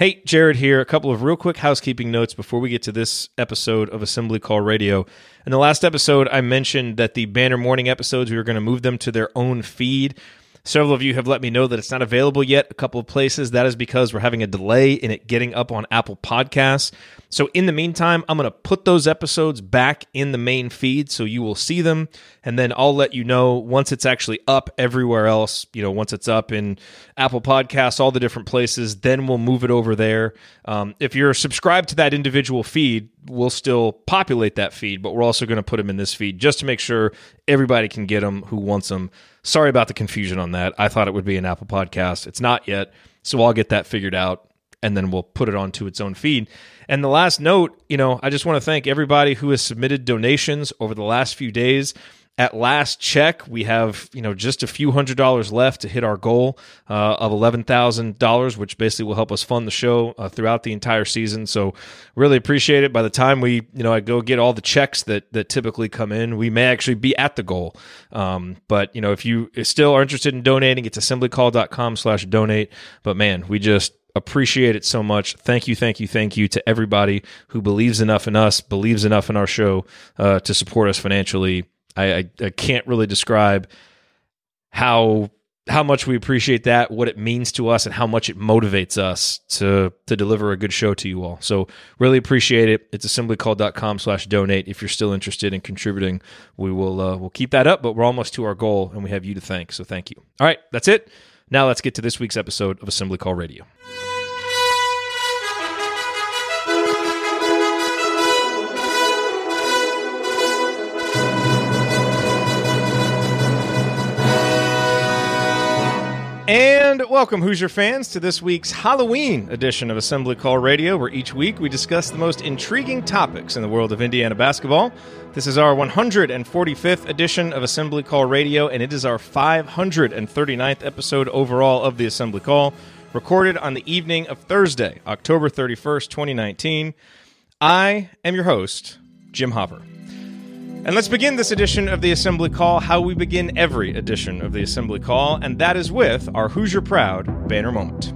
Hey, Jerod here. A couple of real quick housekeeping notes before we get to this episode of Assembly Call Radio. In the last episode, I mentioned that the Banner Morning episodes, we were going to move them to their own feed. Several of you have let me know that it's not available yet, a couple of places. That is because we're having a delay in it getting up on Apple Podcasts. So, in the meantime, I'm going to put those episodes back in the main feed so you will see them. And then I'll let you know once it's actually up everywhere else, you know, once it's up in Apple Podcasts, all the different places, then we'll move it over there. Um, if you're subscribed to that individual feed, we'll still populate that feed, but we're also going to put them in this feed just to make sure everybody can get them who wants them. Sorry about the confusion on that. I thought it would be an Apple Podcast. It's not yet. So I'll get that figured out and then we'll put it onto its own feed. And the last note, you know, I just want to thank everybody who has submitted donations over the last few days. At last check, we have you know just a few hundred dollars left to hit our goal uh, of eleven thousand dollars, which basically will help us fund the show uh, throughout the entire season. So really appreciate it. By the time we you know I go get all the checks that that typically come in, we may actually be at the goal. Um, but you know if you still are interested in donating, it's assemblycall.com/donate. But man, we just appreciate it so much. Thank you, thank you, thank you to everybody who believes enough in us, believes enough in our show uh, to support us financially. I, I, I can't really describe how how much we appreciate that, what it means to us, and how much it motivates us to to deliver a good show to you all. So really appreciate it. It's assemblycall.com slash donate. If you're still interested in contributing, we will uh, we'll keep that up, but we're almost to our goal and we have you to thank. So thank you. All right, that's it. Now let's get to this week's episode of Assembly Call Radio. And welcome, Hoosier fans, to this week's Halloween edition of Assembly Call Radio, where each week we discuss the most intriguing topics in the world of Indiana basketball. This is our 145th edition of Assembly Call Radio, and it is our 539th episode overall of the Assembly Call, recorded on the evening of Thursday, October 31st, 2019. I am your host, Jim Hopper. And let's begin this edition of the Assembly Call how we begin every edition of the Assembly Call, and that is with our Hoosier Proud banner moment.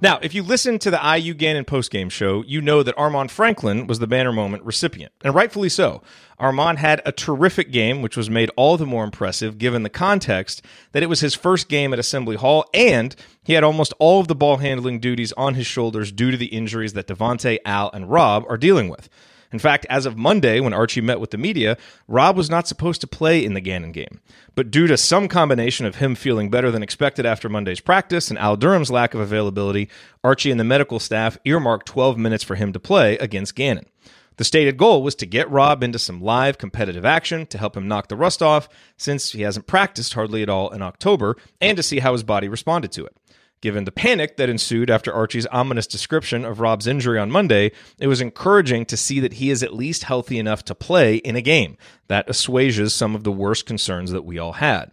Now, if you listen to the IU Gannon postgame show, you know that Armaan Franklin was the banner moment recipient, and rightfully so. Armaan had a terrific game, which was made all the more impressive given the context that it was his first game at Assembly Hall, and he had almost all of the ball handling duties on his shoulders due to the injuries that Devonte, Al, and Rob are dealing with. In fact, as of Monday, when Archie met with the media, Rob was not supposed to play in the Gannon game. But due to some combination of him feeling better than expected after Monday's practice and Al Durham's lack of availability, Archie and the medical staff earmarked 12 minutes for him to play against Gannon. The stated goal was to get Rob into some live competitive action to help him knock the rust off, since he hasn't practiced hardly at all in October, and to see how his body responded to it. Given the panic that ensued after Archie's ominous description of Rob's injury on Monday, it was encouraging to see that he is at least healthy enough to play in a game. That assuages some of the worst concerns that we all had.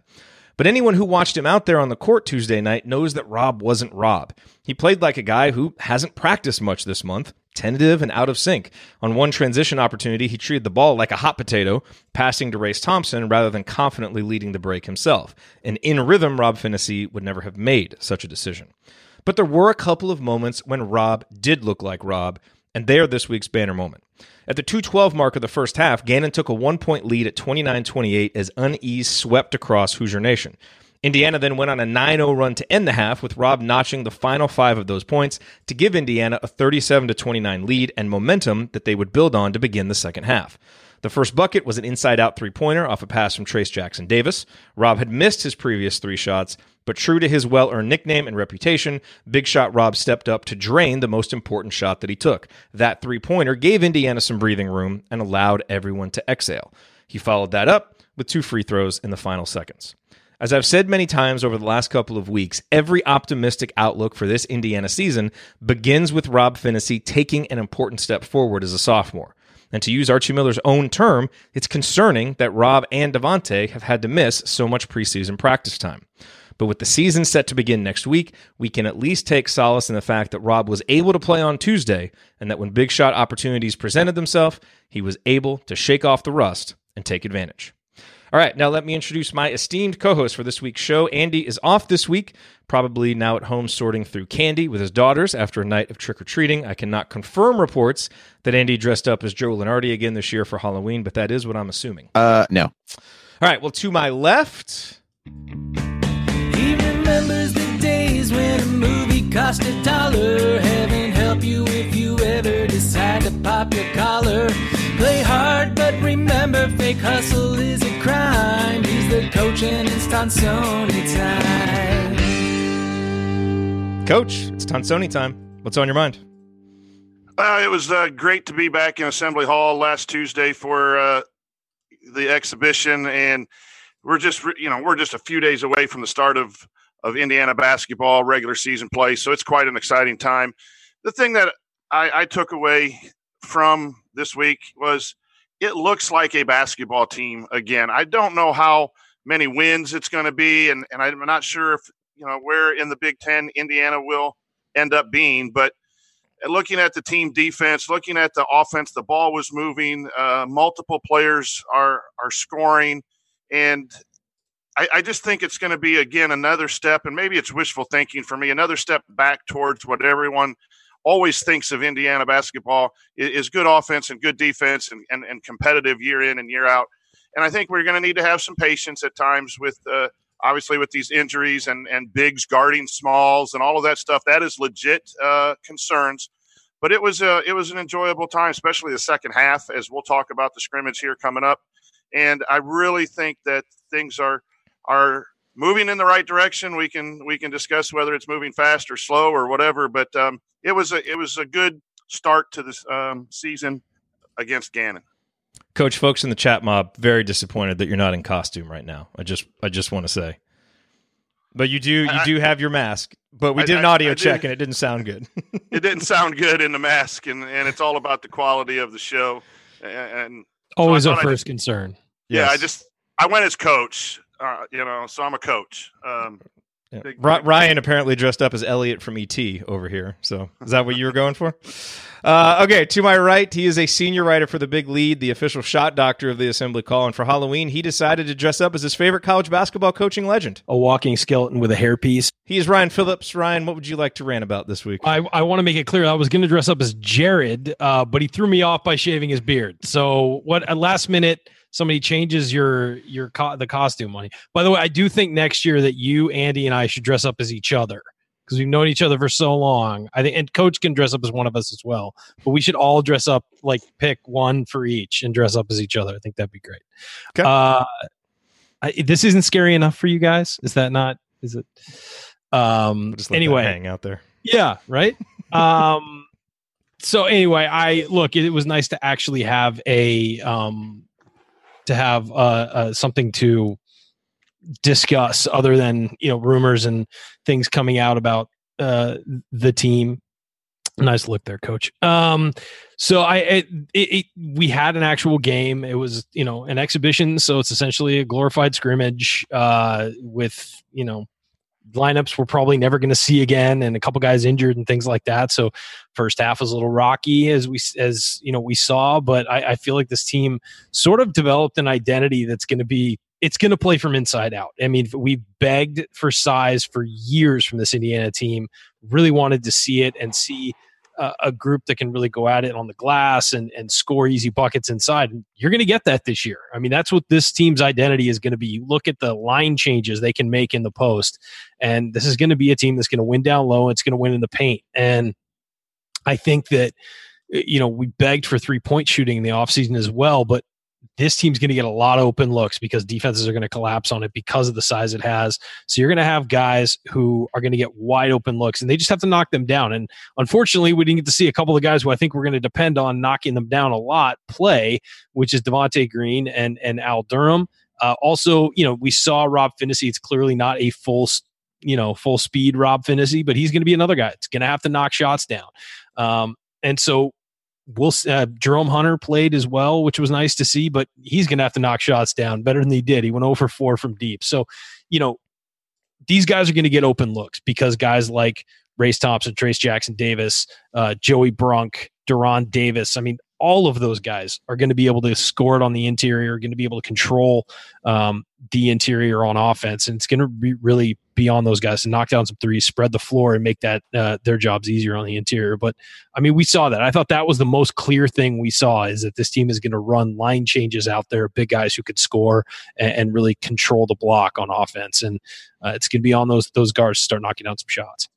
But anyone who watched him out there on the court Tuesday night knows that Rob wasn't Rob. He played like a guy who hasn't practiced much this month, tentative and out of sync. On one transition opportunity, he treated the ball like a hot potato, passing to Race Thompson rather than confidently leading the break himself. And in rhythm, Rob Phinisee would never have made such a decision. But there were a couple of moments when Rob did look like Rob, and they are this week's banner moment. At the 212 mark of the first half, Gannon took a one point lead at 29 28 as unease swept across Hoosier Nation. Indiana then went on a 9 0 run to end the half, with Rob notching the final five of those points to give Indiana a 37 29 lead and momentum that they would build on to begin the second half. The first bucket was an inside out three pointer off a pass from Trayce Jackson Davis. Rob had missed his previous three shots, but true to his well earned nickname and reputation, Big Shot Rob stepped up to drain the most important shot that he took. That three pointer gave Indiana some breathing room and allowed everyone to exhale. He followed that up with two free throws in the final seconds. As I've said many times over the last couple of weeks, every optimistic outlook for this Indiana season begins with Rob Phinisee taking an important step forward as a sophomore. And to use Archie Miller's own term, it's concerning that Rob and Devonte have had to miss so much preseason practice time. But with the season set to begin next week, we can at least take solace in the fact that Rob was able to play on Tuesday and that when big shot opportunities presented themselves, he was able to shake off the rust and take advantage. All right, now let me introduce my esteemed co host for this week's show. Andy is off this week, probably now at home sorting through candy with his daughters after a night of trick or treating. I cannot confirm reports that Andy dressed up as Joe Lunardi again this year for Halloween, but that is what I'm assuming. Uh, no. All right, well, to my left. He remembers the days when a movie cost a dollar. Heaven help you if you ever decide to pop your collar. Play hard, but remember, fake hustle is a crime. He's the coach, and it's Tonsoni time. Coach, it's Tonsoni time. What's on your mind? Uh, it was uh, great to be back in Assembly Hall last Tuesday for uh, the exhibition, and we're just you know we're just a few days away from the start of of Indiana basketball regular season play, so it's quite an exciting time. The thing that I, I took away from this week was it looks like a basketball team again. I don't know how many wins it's going to be, and, and I'm not sure if you know where in the Big Ten Indiana will end up being, but looking at the team defense, looking at the offense, the ball was moving. Uh, multiple players are are scoring, and I, I just think it's going to be again another step, and maybe it's wishful thinking for me, another step back towards what everyone always thinks of Indiana basketball is, good offense and good defense and, and, and, competitive year in and year out. And I think we're going to need to have some patience at times with uh, obviously with these injuries and and bigs guarding smalls and all of that stuff. That is legit uh, concerns. But it was a it was an enjoyable time, especially the second half, as we'll talk about the scrimmage here coming up. And I really think that things are are moving in the right direction. We can we can discuss whether it's moving fast or slow or whatever. But um, it was a it was a good start to this um, season against Gannon. Coach, folks in the chat mob very disappointed that you're not in costume right now. I just I just want to say, but you do you I, do have your mask. But we did I, an audio I, check and it didn't sound good. it didn't sound good in the mask, and and it's all about the quality of the show. And, and always so our first concern. Yeah, yes. I just I went as coach uh, you know, so I'm a coach. Um, yeah. big, big, Ryan apparently dressed up as Elliot from ET over here. So is that what you were going for? Uh, okay, to my right, he is a senior writer for the Big Lead, the official shot doctor of the Assembly Call. And for Halloween, he decided to dress up as his favorite college basketball coaching legend, a walking skeleton with a hairpiece. He is Ryan Phillips. Ryan, what would you like to rant about this week? I, I want to make it clear I was going to dress up as Jerod, uh, but he threw me off by shaving his beard. So what? At last minute somebody changes your your co- the costume money. By the way, I do think next year that you, Andy, and I should dress up as each other because we've known each other for so long. I think, and Coach can dress up as one of us as well. But we should all dress up like pick one for each and dress up as each other. I think that'd be great. Okay. Uh, I, this isn't scary enough for you guys. Is that not? Is it? Um. anyway, hang out there. Yeah. Right. um. So anyway, I look. It was nice to actually have a um to have uh, uh, something to discuss other than you know rumors and things coming out about uh, the team. Nice look there, coach. Um, so I it, it, we had an actual game. It was you know an exhibition, so it's essentially a glorified scrimmage uh, with you know lineups we're probably never going to see again and a couple guys injured and things like that. So first half was a little rocky as we as you know we saw but i, I feel like this team sort of developed an identity that's going to be it's going to play from inside out. I mean we begged for size for years from this indiana team really wanted to see it and see a group that can really go at it on the glass and, and score easy buckets inside. You're going to get that this year. I mean, that's what this team's identity is going to be. You look at the line changes they can make in the post, and this is going to be a team that's going to win down low. It's going to win in the paint. And I think that, you know, we begged for three point shooting in the offseason as well, but this team's going to get a lot of open looks because defenses are going to collapse on it because of the size it has. So you're going to have guys who are going to get wide open looks and they just have to knock them down. And unfortunately, we didn't get to see a couple of guys who I think we're going to depend on knocking them down a lot play, which is Devonte Green and, and Al Durham. Uh, also, you know, we saw Rob Phinisee. It's clearly not a full, you know, full speed Rob Phinisee, but he's going to be another guy. It's going to have to knock shots down. Um, and so we'll uh, Jerome Hunter played as well, which was nice to see, but he's going to have to knock shots down better than he did. He went over 4 from deep. So, you know, these guys are going to get open looks because guys like Race Thompson, Trayce Jackson Davis, uh, Joey Brunk, De'Ron Davis. I mean, all of those guys are going to be able to score it on the interior, going to be able to control um, the interior on offense, and it's going to be really be on those guys to knock down some threes, spread the floor, and make that uh, their jobs easier on the interior. But I mean, we saw that. I thought that was the most clear thing we saw is that this team is going to run line changes out there, big guys who could score and, and really control the block on offense, and uh, it's going to be on those those guards to start knocking down some shots.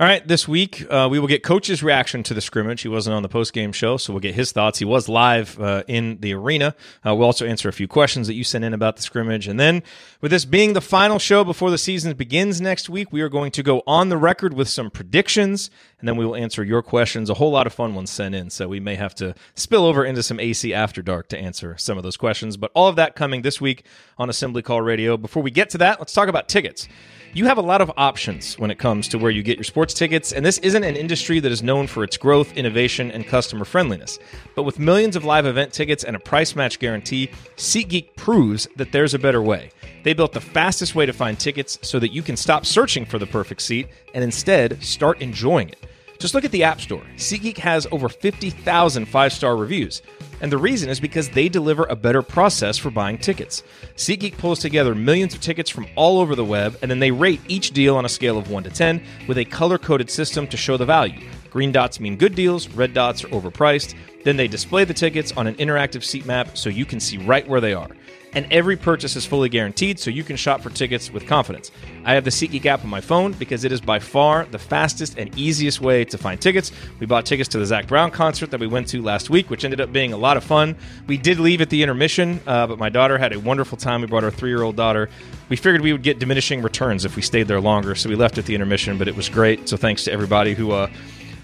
All right, this week uh, we will get Coach's reaction to the scrimmage. He wasn't on the post game show, so we'll get his thoughts. He was live uh, in the arena. Uh, we'll also answer a few questions that you sent in about the scrimmage. And then, with this being the final show before the season begins next week, we are going to go on the record with some predictions, and then we will answer your questions. A whole lot of fun ones sent in, so we may have to spill over into some AC After Dark to answer some of those questions. But all of that coming this week on Assembly Call Radio. Before we get to that, let's talk about tickets. You have a lot of options when it comes to where you get your sports tickets, and this isn't an industry that is known for its growth, innovation, and customer friendliness. But with millions of live event tickets and a price match guarantee, SeatGeek proves that there's a better way. They built the fastest way to find tickets so that you can stop searching for the perfect seat and instead start enjoying it. Just look at the App Store. SeatGeek has over 50,000 five star reviews. And the reason is because they deliver a better process for buying tickets. SeatGeek pulls together millions of tickets from all over the web, and then they rate each deal on a scale of 1 to 10 with a color coded system to show the value. Green dots mean good deals, red dots are overpriced. Then they display the tickets on an interactive seat map so you can see right where they are and every purchase is fully guaranteed so you can shop for tickets with confidence. I have the SeatGeek app on my phone because it is by far the fastest and easiest way to find tickets. We bought tickets to the Zac Brown concert that we went to last week, which ended up being a lot of fun. We did leave at the intermission, uh, but my daughter had a wonderful time. We brought our three year old daughter. We figured we would get diminishing returns if we stayed there longer, so we left at the intermission, but it was great. So thanks to everybody who uh,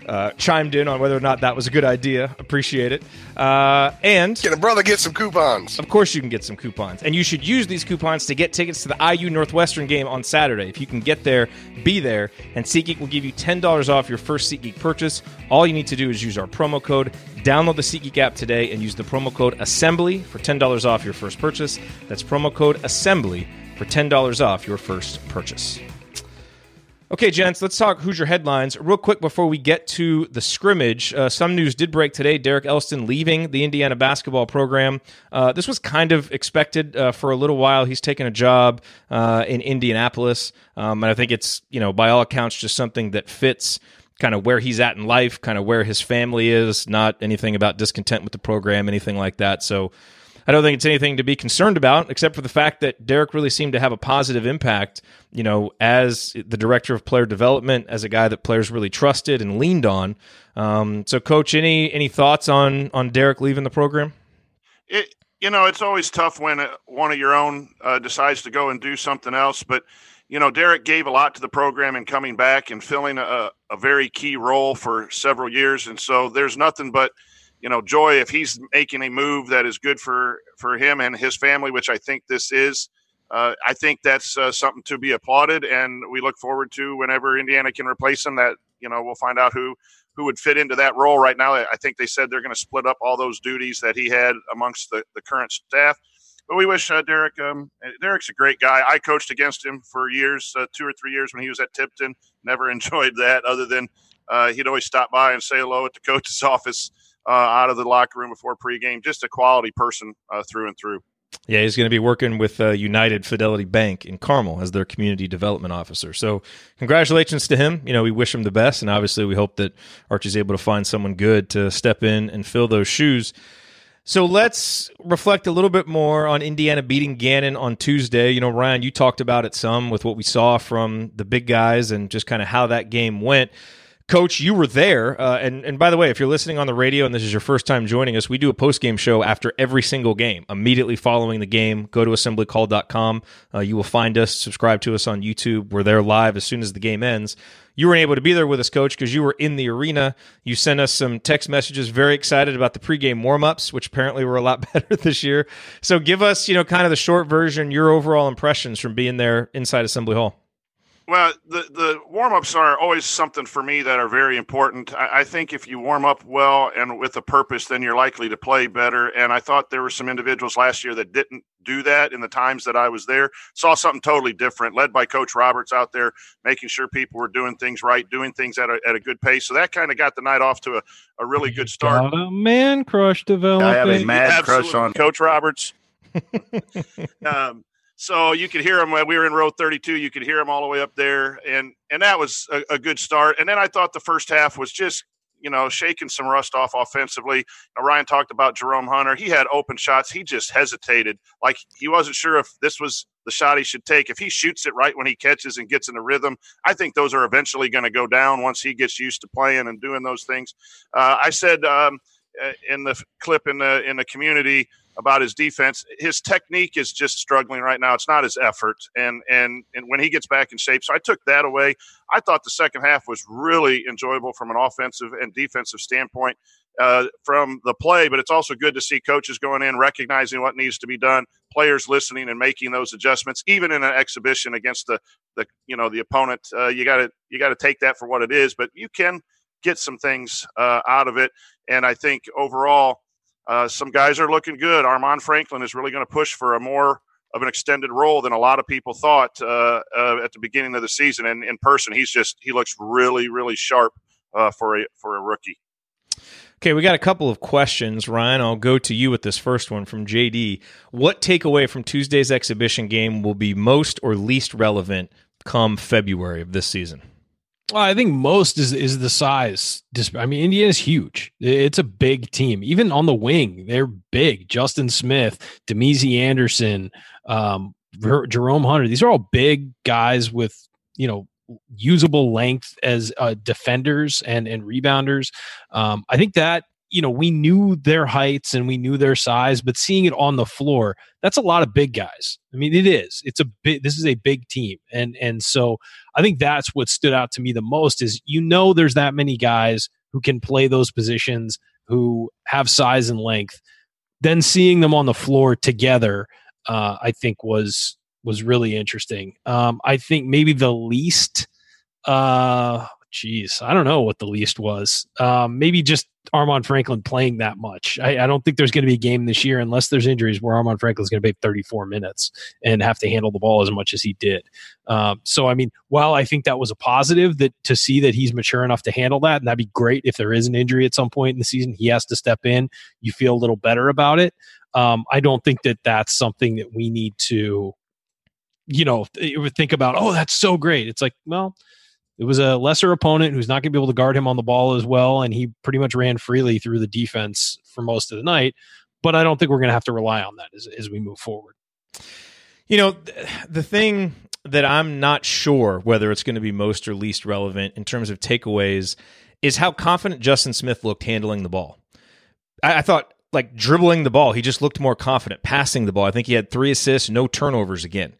uh, chimed in on whether or not that was a good idea. Appreciate it. Uh, and can a brother get some coupons? Of course, you can get some coupons, and you should use these coupons to get tickets to the IU Northwestern game on Saturday. If you can get there, be there, and SeatGeek will give you ten dollars off your first SeatGeek purchase. All you need to do is use our promo code. Download the SeatGeek app today and use the promo code Assembly for ten dollars off your first purchase. That's promo code Assembly for ten dollars off your first purchase. Okay, gents, let's talk Hoosier headlines real quick before we get to the scrimmage. Uh, some news did break today. Derek Elston leaving the Indiana basketball program. Uh, this was kind of expected uh, for a little while. He's taken a job uh, in Indianapolis, um, and I think it's you know by all accounts just something that fits kind of where he's at in life, kind of where his family is. Not anything about discontent with the program, anything like that. So I don't think it's anything to be concerned about, except for the fact that Derek really seemed to have a positive impact, you know, as the director of player development, as a guy that players really trusted and leaned on. Um, so, coach, any any thoughts on on Derek leaving the program? It, you know, it's always tough when uh, one of your own uh, decides to go and do something else, but you know, Derek gave a lot to the program in coming back and filling a, a very key role for several years, and so there's nothing but you know, joy if he's making a move that is good for for him and his family, which I think this is. Uh, I think that's uh, something to be applauded, and we look forward to whenever Indiana can replace him. That you know, we'll find out who who would fit into that role. Right now, I think they said they're going to split up all those duties that he had amongst the, the current staff. But we wish uh, Derek. Um, Derek's a great guy. I coached against him for years, uh, two or three years when he was at Tipton. Never enjoyed that, other than uh, he'd always stop by and say hello at the coach's office uh, out of the locker room before pregame. Just a quality person uh, through and through. Yeah, he's going to be working with uh, United Fidelity Bank in Carmel as their community development officer. So, congratulations to him. You know, we wish him the best, and obviously, we hope that Archie's able to find someone good to step in and fill those shoes. So let's reflect a little bit more on Indiana beating Gannon on Tuesday. You know, Ryan, you talked about it some with what we saw from the big guys and just kind of how that game went. Coach, you were there, uh, and and by the way, if you're listening on the radio and this is your first time joining us, we do a post game show after every single game. Immediately following the game, go to assemblycall.com. Uh, you will find us. Subscribe to us on YouTube. We're there live as soon as the game ends. You weren't able to be there with us, Coach, because you were in the arena. You sent us some text messages, very excited about the pregame warm ups, which apparently were a lot better this year. So, give us, you know, kind of the short version, your overall impressions from being there inside Assembly Hall. Well, the, the warm ups are always something for me that are very important. I, I, think if you warm up well and with a purpose, then you're likely to play better. And I thought there were some individuals last year that didn't do that in the times that I was there. Saw something totally different, led by Coach Roberts out there, making sure people were doing things right, doing things at a, at a good pace. So that kind of got the night off to a, a really good start. Got a man crush developing. I have a mad crush on Coach Roberts. um, so you could hear him when we were in row 32. You could hear him all the way up there, and and that was a, a good start. And then I thought the first half was just you know shaking some rust off offensively. Now, Ryan talked about Jerome Hunter. He had open shots. He just hesitated, like he wasn't sure if this was the shot he should take. If he shoots it right when he catches and gets in the rhythm, I think those are eventually going to go down once he gets used to playing and doing those things. Uh, I said um, uh, in the clip in the in the community about his defense. His technique is just struggling right now. It's not his effort, and and and when he gets back in shape, so I took that away. I thought the second half was really enjoyable from an offensive and defensive standpoint. Uh, from the play, but it's also good to see coaches going in, recognizing what needs to be done, players listening and making those adjustments, even in an exhibition against the the you know the opponent. Uh, you got to you got to take that for what it is, but you can get some things uh, out of it. And I think overall, uh, some guys are looking good. Armaan Franklin is really going to push for a more of an extended role than a lot of people thought uh, uh, at the beginning of the season. And in person, he's just he looks really, really sharp uh, for a for a rookie. Okay, we got a couple of questions, Ryan. I'll go to you with this first one from JD. What takeaway from Tuesday's exhibition game will be most or least relevant come February of this season? Well, I think most is is the size. I mean, Indiana's huge. It's a big team. Even on the wing, they're big. Justin Smith, Damezi Anderson, um, Jerome Hunter. These are all big guys with you know usable length as uh, defenders and and rebounders. Um, I think that you know, we knew their heights and we knew their size, but seeing it on the floor, that's a lot of big guys. I mean, it is. It's a big this is a big team. And and so I think that's what stood out to me the most is you know there's that many guys who can play those positions, who have size and length. Then seeing them on the floor together, uh, I think was was really interesting. Um, I think maybe the least uh geez, I don't know what the least was. Um, maybe just Armaan Franklin playing that much. I, I don't think there's going to be a game this year unless there's injuries where Armaan Franklin's going to be 34 minutes and have to handle the ball as much as he did. Um, so, I mean, while I think that was a positive that to see that he's mature enough to handle that, and that'd be great if there is an injury at some point in the season, he has to step in. You feel a little better about it. Um, I don't think that that's something that we need to, you know, think about. Oh, that's so great. It's like, well, it was a lesser opponent who's not going to be able to guard him on the ball as well, and he pretty much ran freely through the defense for most of the night. But I don't think we're going to have to rely on that as, as we move forward. You know, the thing that I'm not sure whether it's going to be most or least relevant in terms of takeaways is how confident Justin Smith looked handling the ball. I, I thought like dribbling the ball, he just looked more confident. Passing the ball, I think he had three assists, no turnovers again.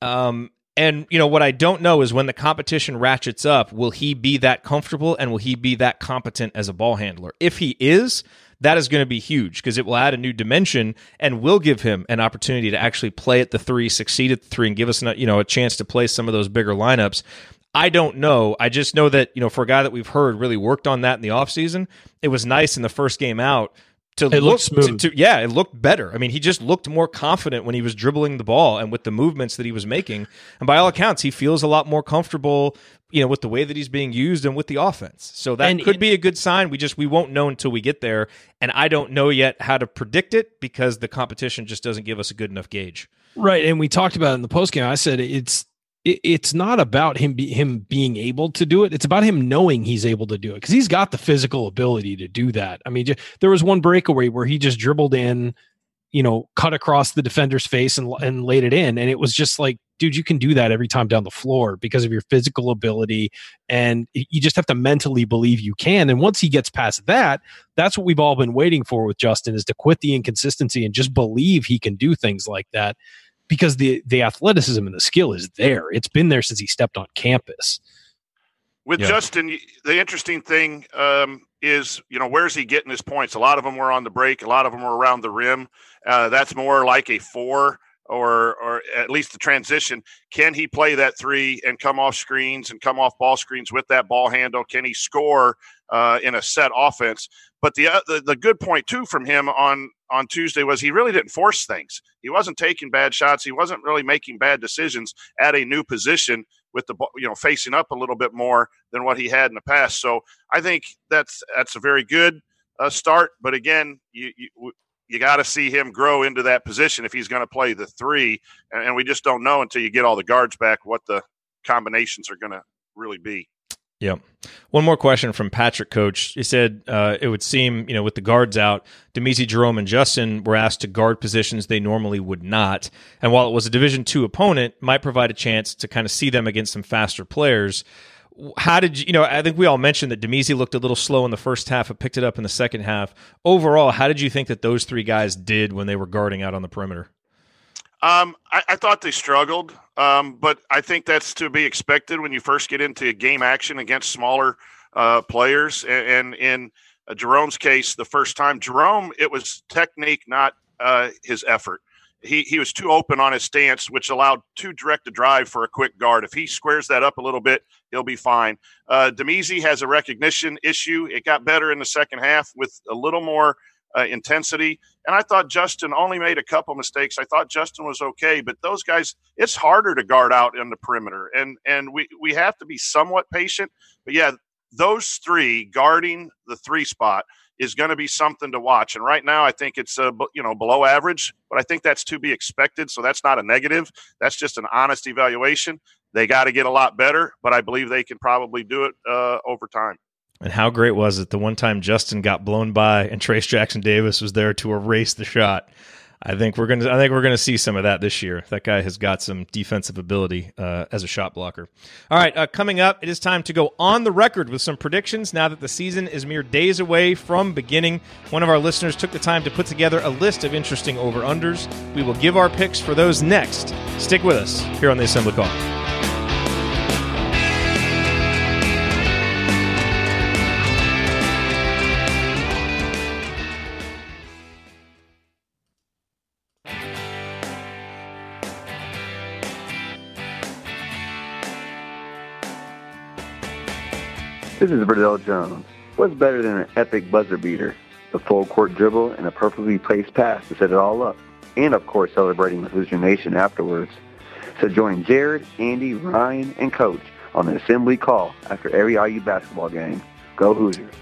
Um, and you know what I don't know is when the competition ratchets up, will he be that comfortable and will he be that competent as a ball handler? If he is, that is going to be huge because it will add a new dimension and will give him an opportunity to actually play at the three, succeed at the three, and give us you know a chance to play some of those bigger lineups. I don't know. I just know that, you know, for a guy that we've heard really worked on that in the offseason, it was nice in the first game out to it look smooth. To, to, yeah, it looked better. I mean, he just looked more confident when he was dribbling the ball and with the movements that he was making. And by all accounts, he feels a lot more comfortable, you know, with the way that he's being used and with the offense. So that and could it, be a good sign. We just we won't know until we get there, and I don't know yet how to predict it because the competition just doesn't give us a good enough gauge. Right, and we talked about it in the post game. I said it's it, it's not about him be, him being able to do it. It's about him knowing he's able to do it because he's got the physical ability to do that. I mean, just, there was one breakaway where he just dribbled in, you know, cut across the defender's face and and laid it in, and it was just like, dude, you can do that every time down the floor because of your physical ability, and you just have to mentally believe you can. And once he gets past that, that's what we've all been waiting for with Justin is to quit the inconsistency and just believe he can do things like that because the the athleticism and the skill is there. It's been there since he stepped on campus. With yeah. Justin, the interesting thing um, is, you know, where's he getting his points? A lot of them were on the break. A lot of them were around the rim. Uh, that's more like a four or or at least the transition. Can he play that three and come off screens and come off ball screens with that ball handle? Can he score uh, in a set offense? But the, uh, the the good point too from him on on Tuesday was he really didn't force things. He wasn't taking bad shots. He wasn't really making bad decisions at a new position with the you know facing up a little bit more than what he had in the past. So I think that's that's a very good uh, start. But again, you, you you got to see him grow into that position if he's going to play the three, and, and we just don't know until you get all the guards back what the combinations are going to really be. Yep. One more question from Patrick, Coach. He said uh, it would seem, you know, with the guards out, Damezi, Jerome, and Justin were asked to guard positions they normally would not. And while it was a Division two opponent, might provide a chance to kind of see them against some faster players. How did you, you know, I think we all mentioned that Damezi looked a little slow in the first half, but picked it up in the second half. Overall, how did you think that those three guys did when they were guarding out on the perimeter? Um, I, I, thought they struggled, um, but I think that's to be expected when you first get into game action against smaller uh, players. And, and in uh, Jerome's case, the first time, Jerome, it was technique, not uh, his effort. He, he was too open on his stance, which allowed too direct a drive for a quick guard. If he squares that up a little bit, he'll be fine. Uh, has a recognition issue. It got better in the second half with a little more uh, intensity. And I thought Justin only made a couple mistakes. I thought Justin was okay, but those guys, it's harder to guard out in the perimeter, and and we we have to be somewhat patient. But yeah, those three guarding the three spot is going to be something to watch. And right now, I think it's uh, you know below average, but I think that's to be expected. So that's not a negative. That's just an honest evaluation. They got to get a lot better, but I believe they can probably do it uh, over time. And how great was it the one time Justin got blown by and Trayce Jackson Davis was there to erase the shot? I think we're gonna. I think we're gonna see some of that this year. That guy has got some defensive ability uh, as a shot blocker. All right, uh, coming up, it is time to go on the record with some predictions. Now that the season is mere days away from beginning, one of our listeners took the time to put together a list of interesting over unders. We will give our picks for those next. Stick with us here on the Assembly Call. This is Verdell Jones. What's better than an epic buzzer beater? The full court dribble and a perfectly placed pass to set it all up. And of course, celebrating with Hoosier Nation afterwards. So join Jerod, Andy, Ryan, and Coach on the assembly call after every IU basketball game. Go Hoosiers.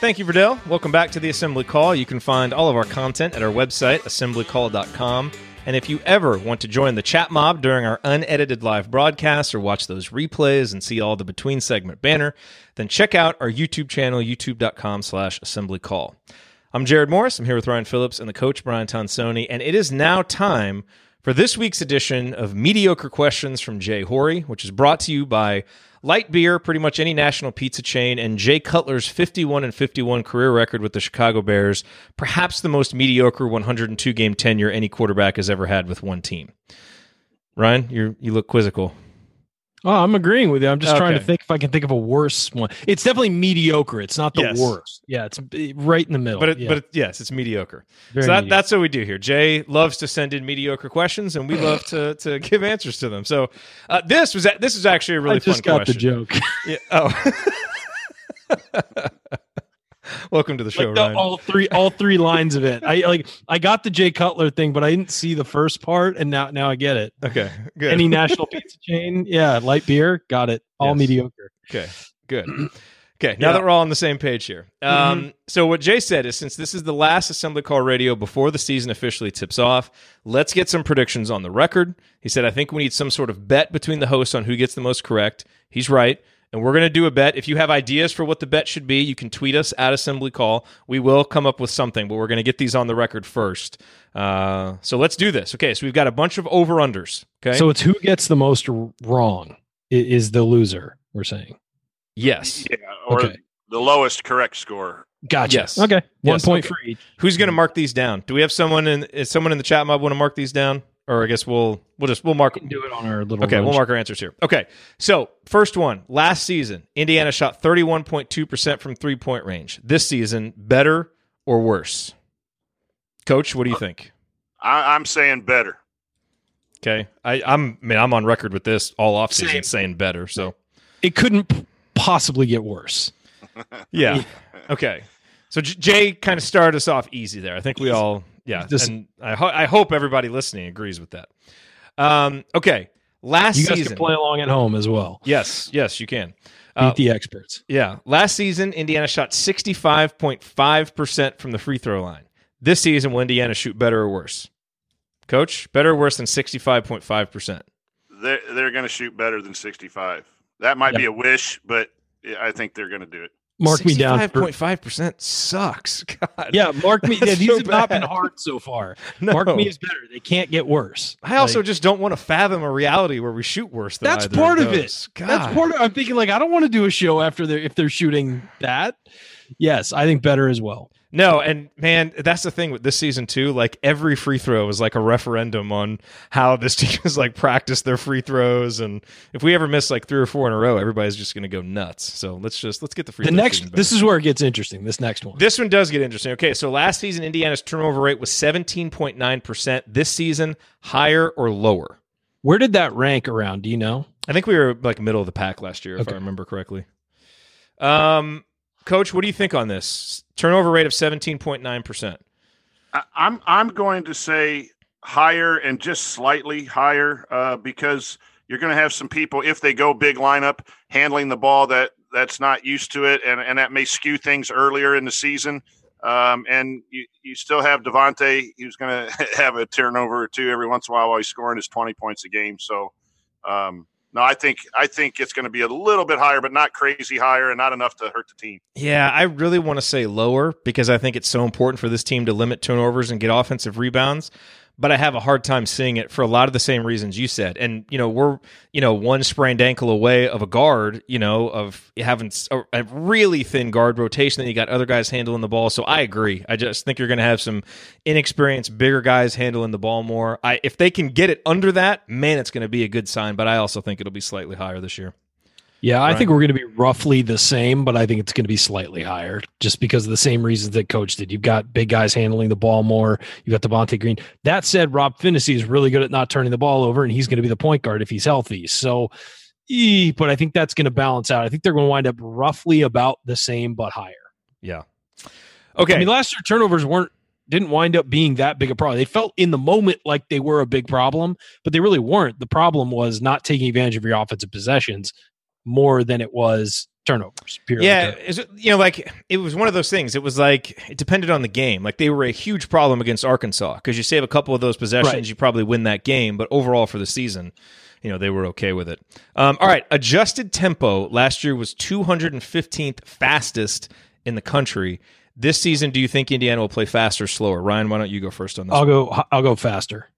Thank you, Verdell. Welcome back to the Assembly Call. You can find all of our content at our website, assemblycall.com. And if you ever want to join the chat mob during our unedited live broadcasts or watch those replays and see all the between segment banner, then check out our YouTube channel, youtube.com slash assembly call. I'm Jerod Morris. I'm here with Ryan Phillips and the coach, Brian Tonsoni. And it is now time for this week's edition of Mediocre Questions from Jay Horry, which is brought to you by light beer, pretty much any national pizza chain, and Jay Cutler's 51 and 51 career record with the Chicago Bears, perhaps the most mediocre 102 game tenure any quarterback has ever had with one team. Ryan, you you look quizzical. Oh, I'm agreeing with you. I'm just okay. trying to think if I can think of a worse one. It's definitely mediocre. It's not the yes. worst. Yeah, it's right in the middle. But it, yeah. but it, yes, it's mediocre. Very so that, mediocre. that's what we do here. Jay loves to send in mediocre questions, and we love to to give answers to them. So uh, this was this is actually a really I just fun got question. the joke. Yeah. Oh. Welcome to the show, like the, Ryan. All three, all three lines of it. I like. I got the Jay Cutler thing, but I didn't see the first part, and now, now I get it. Okay, good. Any national pizza chain? Yeah, light beer. Got it. All yes. mediocre. Okay, good. Okay, now yeah. that we're all on the same page here. Um, mm-hmm. So, what Jay said is since this is the last Assembly Call radio before the season officially tips off, let's get some predictions on the record. He said, I think we need some sort of bet between the hosts on who gets the most correct. He's right and we're going to do a bet. If you have ideas for what the bet should be, you can tweet us at Assembly Call. We will come up with something, but we're going to get these on the record first. Uh, so let's do this. Okay, so we've got a bunch of over unders. Okay, so it's who gets the most wrong is the loser. We're saying yes. Yeah, or okay. the lowest correct score. Gotcha. Yes. Okay. One yes, point okay. for each. Who's going to mark these down? Do we have someone in? Is someone in the chat mob want to mark these down? Or I guess we'll we'll just we'll mark we do it on our little. Okay, we'll mark our answers here. Okay, so first one last season, Indiana shot thirty one point two percent from three point range. This season, better or worse? Coach, what do you uh, think? I, am saying better. Okay, I, I'm I mean I'm on record with this all off Same. season saying better. So It couldn't p- possibly get worse. yeah, okay. So J- Jay kind of started us off easy there. I think we all yeah, This- and I ho- I hope everybody listening agrees with that. Um, okay, last You guys season. can play along at home as well. yes, yes, you can. Beat Uh, the experts. Yeah. Last season, Indiana shot 65.5% from the free throw line. This season, will Indiana shoot better or worse? Coach, better or worse than 65.5%? They're they're going to shoot better than 65. That might Yeah. be a wish, but I think they're going to do it. Mark me down. For, 65.5% sucks. God. yeah, mark me. Yeah, these so have not been hard so far. No. Mark me is better. They can't get worse. I also Like, just don't want to fathom a reality where we shoot worse than that's part of those. it. God. That's part of. I'm thinking like I don't want to do a show after they're if they're shooting that. Yes, I think better as well. No, and man, that's the thing with this season too. Like every free throw is like a referendum on how this team has like practiced their free throws, and if we ever miss like three or four in a row, everybody's just going to go nuts. So let's just let's get the free. The next, this is where it gets interesting. This next one. this one does get interesting. Okay, so last season Indiana's turnover rate was seventeen point nine percent. This season, higher or lower? Where did that rank around? Do you know? I think we were like middle of the pack last year, if Okay. I remember correctly. Um, Coach, what do you think on this turnover rate of seventeen point nine percent? I, I'm I'm going to say higher and just slightly higher uh, because you're going to have some people if they go big lineup handling the ball that that's not used to it, and, and that may skew things earlier in the season. Um, and you, you still have Devonte, who's going to have a turnover or two every once in a while while he's scoring his 20 points a game. So, um, no, I think I think it's going to be a little bit higher, but not crazy higher, and not enough to hurt the team. Yeah, I really want to say lower because I think it's so important for this team to limit turnovers and get offensive rebounds. But I have a hard time seeing it for a lot of the same reasons you said. And, you know, we're, you know, one sprained ankle away of a guard, you know, of having a, really thin guard rotation that you got other guys handling the ball. So I agree. I just think you're going to have some inexperienced, bigger guys handling the ball more. I, if they can get it under that, man, it's going to be a good sign. But I also think it'll be slightly higher this year. Yeah, I Right. think we're going to be roughly the same, but I think it's going to be slightly higher just because of the same reasons that coach did. You've got big guys handling the ball more. You've got Devonte Green. That said, Rob Phinisee is really good at not turning the ball over, and he's going to be the point guard if he's healthy. So, ee, but I think that's going to balance out. I think they're going to wind up roughly about the same, but higher. Yeah. Okay. I mean, last year turnovers weren't didn't wind up being that big a problem. They felt in the moment like they were a big problem, but they really weren't. The problem was not taking advantage of your offensive possessions more than it was turnovers. Yeah, turnovers. is it, you know, like it was one of those things. It was like it depended on the game. Like they were a huge problem against Arkansas because you save a couple of those possessions, Right. you probably win that game. But overall for the season, you know, they were okay with it. Um, all right, adjusted tempo last year was 215th fastest in the country. This season, do you think Indiana will play faster, or slower? Ryan, why don't you go first on this? I'll one? go. I'll go faster.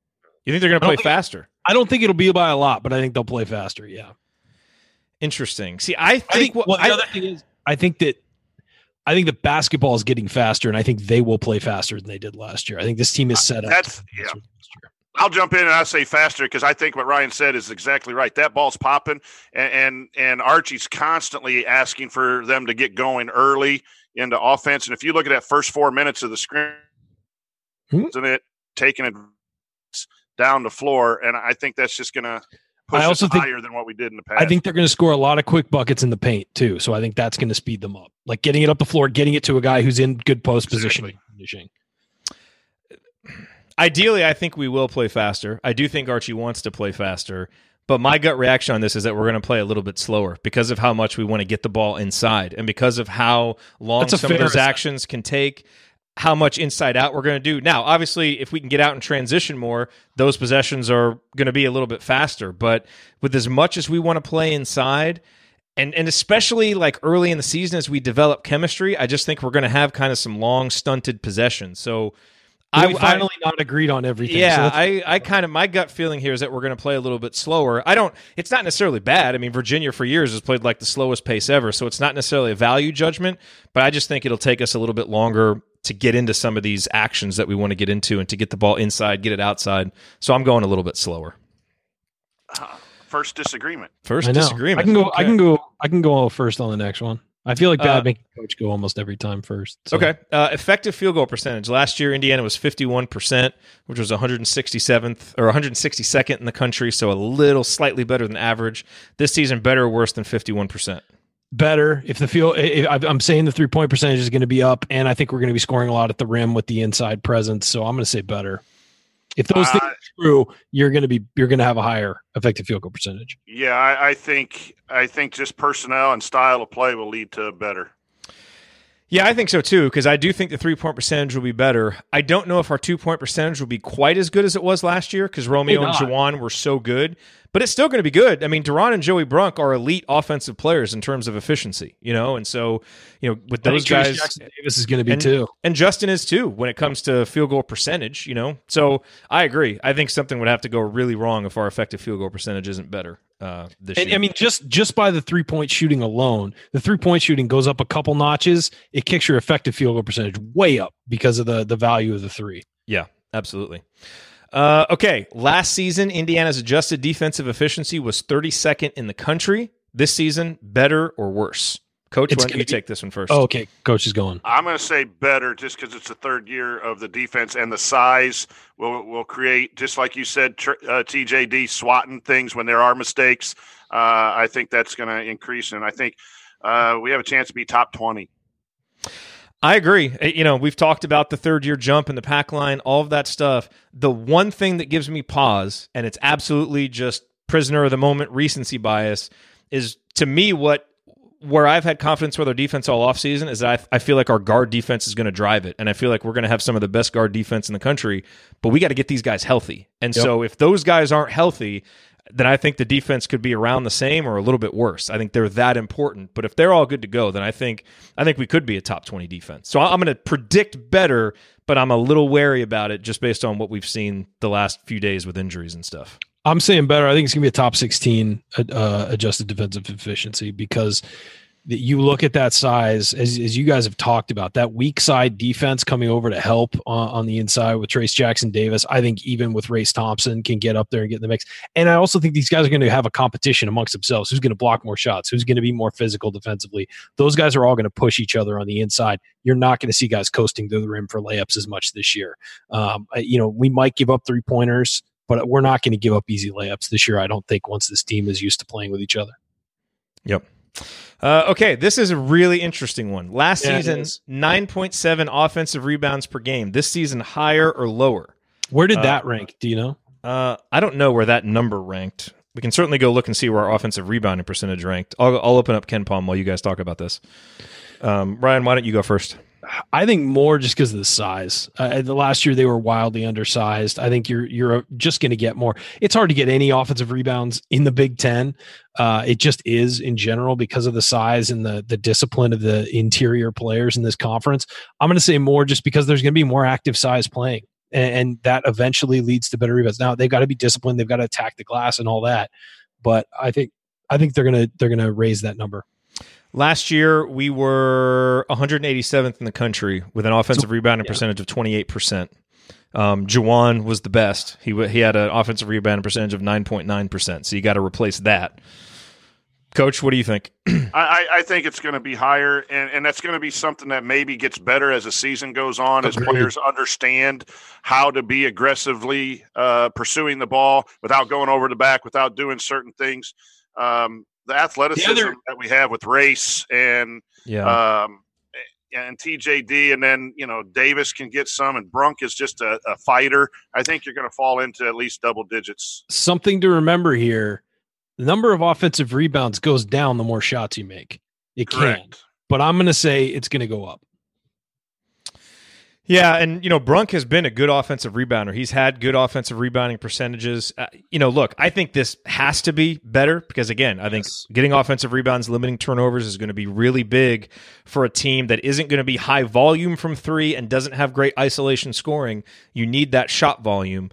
You think they're going to play faster? I don't think it'll be by a lot, but I think they'll play faster. Yeah. Interesting. See, I think, I think. what Well, the I- other thing is, I think that. I think that basketball is getting faster, and I think they will play faster than they did last year. I think this team is set up. That's- to play yeah. last year. I'll jump in and I say faster because I think what Ryan said is exactly right. That ball's popping, and, and and Archie's constantly asking for them to get going early into offense. And if you look at that first four minutes of the scrim, Hmm. isn't it taking it down the floor? And I think that's just going to push I also us think- higher than what we did in the past. I think they're going to score a lot of quick buckets in the paint too. So I think that's going to speed them up. Like getting it up the floor, getting it to a guy who's in good post positioning. finishing. Ideally, I think we will play faster. I do think Archie wants to play faster, but my gut reaction on this is that we're going to play a little bit slower because of how much we want to get the ball inside and because of how long some of those assessment. actions can take. How much inside out we're going to do. Now, obviously, if we can get out and transition more, those possessions are going to be a little bit faster. But with as much as we want to play inside, and and especially like early in the season as we develop chemistry, I just think we're going to have kind of some long stunted possessions. So I, I we I- finally not agreed on everything. Yeah, that's- I, I kind of my gut feeling here is that we're going to play a little bit slower. I don't. It's not necessarily bad. I mean, Virginia for years has played like the slowest pace ever, so it's not necessarily a value judgment. But I just think it'll take us a little bit longer to get into some of these actions that we want to get into and to get the ball inside, get it outside. So I'm going a little bit slower. first disagreement. First I disagreement. I can go. I can go. I can go first on the next one. I feel like bad Uh, making coach go almost every time first. so- Okay. Uh, effective field goal percentage. Last year, Indiana was 51%, which was 167th or 162nd in the country, so a little slightly better than average. This season, better or worse than 51%? Better if the field. If, I'm saying the three point percentage is going to be up, and I think we're going to be scoring a lot at the rim with the inside presence. So I'm going to say better. If those Uh, things are true, you're going to be you're going to have a higher effective field goal percentage. Yeah, I, I think I think just personnel and style of play will lead to better. Yeah, I think so too, because I do think the three point percentage will be better. I don't know if our two point percentage will be quite as good as it was last year because Romeo and. Juwan were so good, but it's still going to be good. I mean, De'Ron and Joey Brunk are elite offensive players in terms of efficiency, you know, and so, you know, with those guys. Jackson Davis is going to be and- too. And Justin is too when it comes to field goal percentage, you know. So I agree. I think something would have to go really wrong if our effective field goal percentage isn't better uh, this And year. I mean, just just by the three point shooting alone, the three point shooting goes up a couple notches. It kicks your effective field goal percentage way up because of the the value of the three. Yeah, absolutely. Uh, okay, last season, Indiana's adjusted defensive efficiency was 32nd in the country. This season, better or worse? Coach, It's why don't you be- take this one first? Oh, okay, coach is going. I'm going to say better just because it's the third year of the defense and the size will will create just like you said, tr- uh, TJD swatting things when there are mistakes. Uh, I think that's going to increase, and I think uh, we have a chance to be top twenty. I agree. Uh, You know, we've talked about the third year jump and the pack line, all of that stuff. The one thing that gives me pause, and it's absolutely just prisoner of the moment recency bias, is to me what where I've had confidence with our defense all offseason is that I, I feel like our guard defense is going to drive it. And I feel like we're going to have some of the best guard defense in the country, but we got to get these guys healthy. And Yep. so if those guys aren't healthy, then I think the defense could be around the same or a little bit worse. I think they're that important. But if they're all good to go, then I think I think we could be a top twenty defense. So I'm going to predict better, but I'm a little wary about it just based on what we've seen the last few days with injuries and stuff. I'm saying better. I think it's going to be a top 16 uh, adjusted defensive efficiency because that you look at that size as, as you guys have talked about that weak side defense coming over to help on, on the inside with Trayce Jackson Davis. I think even with Race Thompson can get up there and get in the mix. And I also think these guys are going to have a competition amongst themselves. Who's going to block more shots? Who's going to be more physical defensively? Those guys are all going to push each other on the inside. You're not going to see guys coasting to the rim for layups as much this year. Um, you know, we might give up three pointers but we're not going to give up easy layups this year. I don't think once this team is used to playing with each other. Yep. Uh, okay, this is a really interesting one. Last Yeah, season, 9.7 offensive rebounds per game. This season, higher or lower? Where did Uh, that rank? Do you know? Uh, I don't know where that number ranked. We can certainly go look and see where our offensive rebounding percentage ranked. I'll, I'll open up KenPom while you guys talk about this. Um, Ryan, why don't you go first? I think more just because of the size. Uh, the last year they were wildly undersized. I think you're you're just going to get more. It's hard to get any offensive rebounds in the Big Ten. Uh, it just is in general because of the size and the the discipline of the interior players in this conference. I'm going to say more just because there's going to be more active size playing, and, and that eventually leads to better rebounds. Now they've got to be disciplined. They've got to attack the glass and all that. But I think I think they're gonna they're gonna raise that number. Last year, we were 187th in the country with an offensive rebounding yeah. percentage of 28%. Um, Juwan was the best. He wa- he had an offensive rebounding percentage of 9.9%. So you got to replace that. Coach, what do you think? I, I, I think it's going to be higher, and, and that's going to be something that maybe gets better as the season goes on, as players understand how to be aggressively uh, pursuing the ball without going over the back, without doing certain things. Um, the athleticism other- that we have with race and Yeah. um, and TJD, and then you know Davis can get some, and Brunk is just a, a fighter. I think you're going to fall into at least double digits. something to remember here the number of offensive rebounds goes down the more shots you make. It can, Correct. but I'm going to say it's going to go up. Yeah, and you know Brunk has been a good offensive rebounder. He's had good offensive rebounding percentages. Uh, you know, look, I think this has to be better because again, I think Yes. getting offensive rebounds, limiting turnovers is going to be really big for a team that isn't going to be high volume from 3 and doesn't have great isolation scoring. You need that shot volume.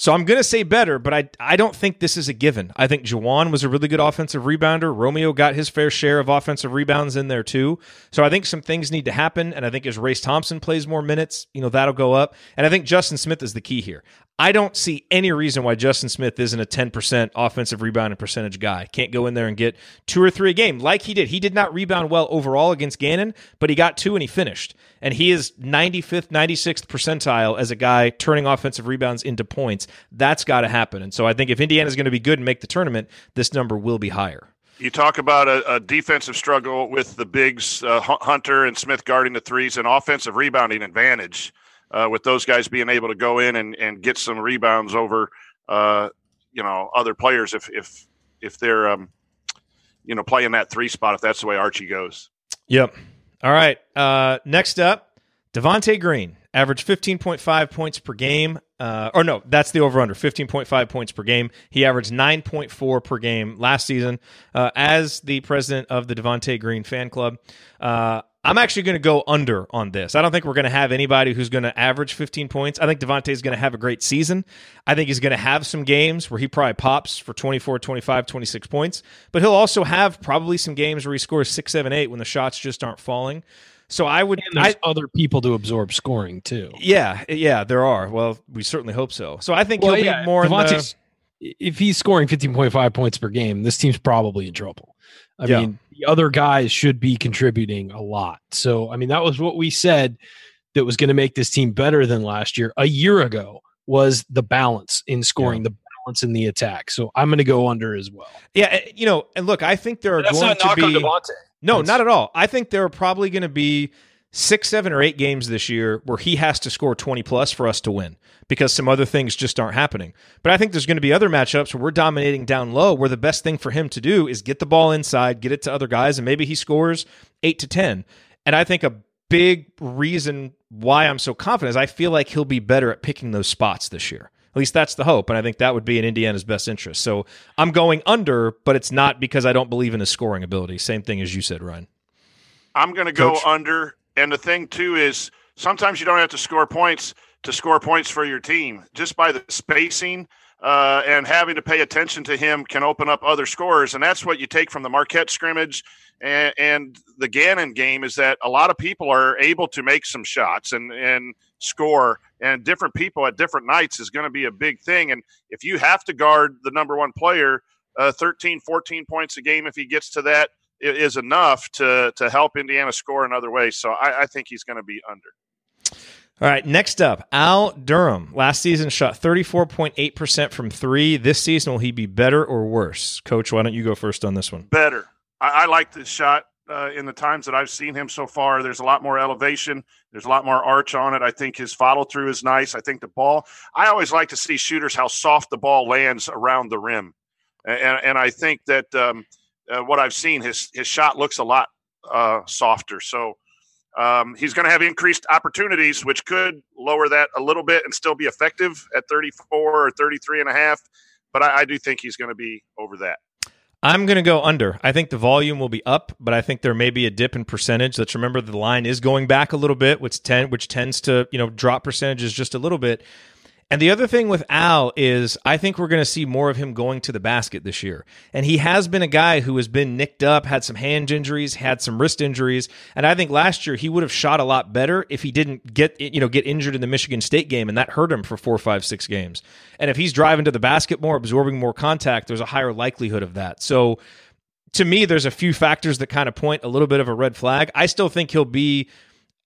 So I'm going to say better, but I I don't think this is a given. I think Juwan was a really good offensive rebounder. Romeo got his fair share of offensive rebounds in there too. So I think some things need to happen, and I think as Race Thompson plays more minutes, you know that'll go up. And I think Justin Smith is the key here. I don't see any reason why Justin Smith isn't a 10% offensive rebounding percentage guy. Can't go in there and get two or three a game like he did. He did not rebound well overall against Gannon, but he got two and he finished. And he is 95th, 96th percentile as a guy turning offensive rebounds into points. That's got to happen. And so I think if Indiana is going to be good and make the tournament, this number will be higher. You talk about a, a defensive struggle with the bigs, uh, Hunter and Smith guarding the threes, and offensive rebounding advantage uh, with those guys being able to go in and, and get some rebounds over, uh, you know, other players if if if they're um, you know playing that three spot if that's the way Archie goes. Yep. All right. Uh, next up, Devonte Green averaged 15.5 points per game. Uh, or no, that's the over under 15.5 points per game. He averaged 9.4 per game last season uh, as the president of the Devonte Green fan club. Uh, I'm actually going to go under on this. I don't think we're going to have anybody who's going to average 15 points. I think Devonte is going to have a great season. I think he's going to have some games where he probably pops for 24, 25, 26 points, but he'll also have probably some games where he scores 6, 7, 8 when the shots just aren't falling. So I would. And there's I, other people to absorb scoring too. Yeah, yeah, there are. Well, we certainly hope so. So I think well, he'll yeah, be more. Devonte's, the, if he's scoring 15.5 points per game, this team's probably in trouble. I yeah. mean, the other guys should be contributing a lot. So, I mean, that was what we said that was going to make this team better than last year. A year ago was the balance in scoring, yeah. the balance in the attack. So, I'm going to go under as well. Yeah, eh, you know, and look, I think there are That's going to be No, That's... not at all. I think there are probably going to be six, seven, or eight games this year where he has to score 20 plus for us to win because some other things just aren't happening. But I think there's going to be other matchups where we're dominating down low where the best thing for him to do is get the ball inside, get it to other guys, and maybe he scores eight to 10. And I think a big reason why I'm so confident is I feel like he'll be better at picking those spots this year. At least that's the hope. And I think that would be in Indiana's best interest. So I'm going under, but it's not because I don't believe in his scoring ability. Same thing as you said, Ryan. I'm going to go under and the thing too is sometimes you don't have to score points to score points for your team. Just by the spacing uh, and having to pay attention to him can open up other scores, and that's what you take from the Marquette scrimmage and, and the Gannon game is that a lot of people are able to make some shots and and score, and different people at different nights is going to be a big thing. And if you have to guard the number one player, uh, 13, 14 points a game, if he gets to that, is enough to to help Indiana score in other ways. So I, I think he's going to be under. All right, next up, Al Durham. Last season shot 34.8% from three. This season, will he be better or worse? Coach, why don't you go first on this one? Better. I, I like this shot uh, in the times that I've seen him so far. There's a lot more elevation, there's a lot more arch on it. I think his follow through is nice. I think the ball, I always like to see shooters how soft the ball lands around the rim. And, and I think that um, uh, what I've seen, his his shot looks a lot uh, softer. So um, he's going to have increased opportunities, which could lower that a little bit and still be effective at 34 or 33 and a half. But I, I do think he's going to be over that. I'm going to go under. I think the volume will be up, but I think there may be a dip in percentage. Let's remember the line is going back a little bit, which ten, which tends to you know drop percentages just a little bit. And the other thing with Al is I think we're going to see more of him going to the basket this year. And he has been a guy who has been nicked up, had some hand injuries, had some wrist injuries, and I think last year he would have shot a lot better if he didn't get you know get injured in the Michigan State game and that hurt him for 4, 5, 6 games. And if he's driving to the basket more, absorbing more contact, there's a higher likelihood of that. So to me there's a few factors that kind of point a little bit of a red flag. I still think he'll be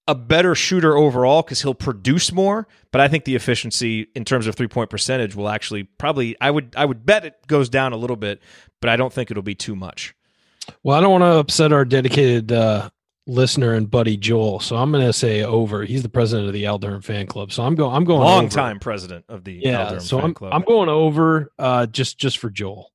a better shooter overall because he'll produce more. But I think the efficiency in terms of three point percentage will actually probably I would I would bet it goes down a little bit, but I don't think it'll be too much. Well, I don't want to upset our dedicated uh, listener and buddy Joel, so I'm going to say over. He's the president of the Durham fan club, so I'm going. I'm going long over. time president of the yeah. so I'm club. I'm going over uh, just just for Joel.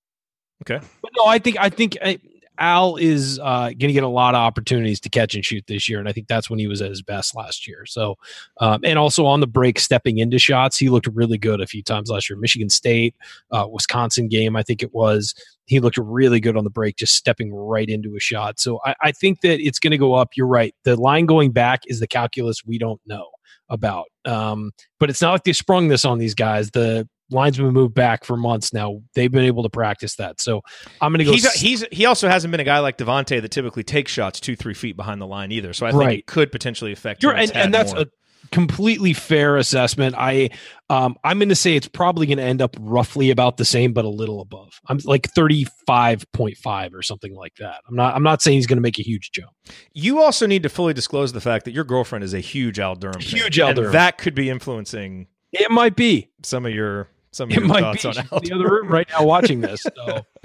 Okay, but no, I think I think I, Al is uh, going to get a lot of opportunities to catch and shoot this year, and I think that's when he was at his best last year. So, um, and also on the break, stepping into shots, he looked really good a few times last year. Michigan State, uh, Wisconsin game, I think it was. He looked really good on the break, just stepping right into a shot. So I, I think that it's going to go up. You're right. The line going back is the calculus we don't know about. Um, but it's not like they sprung this on these guys. The linesmen moved back for months now. They've been able to practice that. So I'm going to go. He's, s- he's he also hasn't been a guy like Devonte that typically takes shots two three feet behind the line either. So I think Right. it could potentially affect. You're, and, and that's more. a completely fair assessment. I um I'm going to say it's probably going to end up roughly about the same, but a little above. I'm like 35.5 or something like that. I'm not I'm not saying he's going to make a huge jump. You also need to fully disclose the fact that your girlfriend is a huge Al Durham, fan, Huge Al and Durham. that could be influencing It might be. some of your some of It your might thoughts be. on She's in the other room right now watching this. So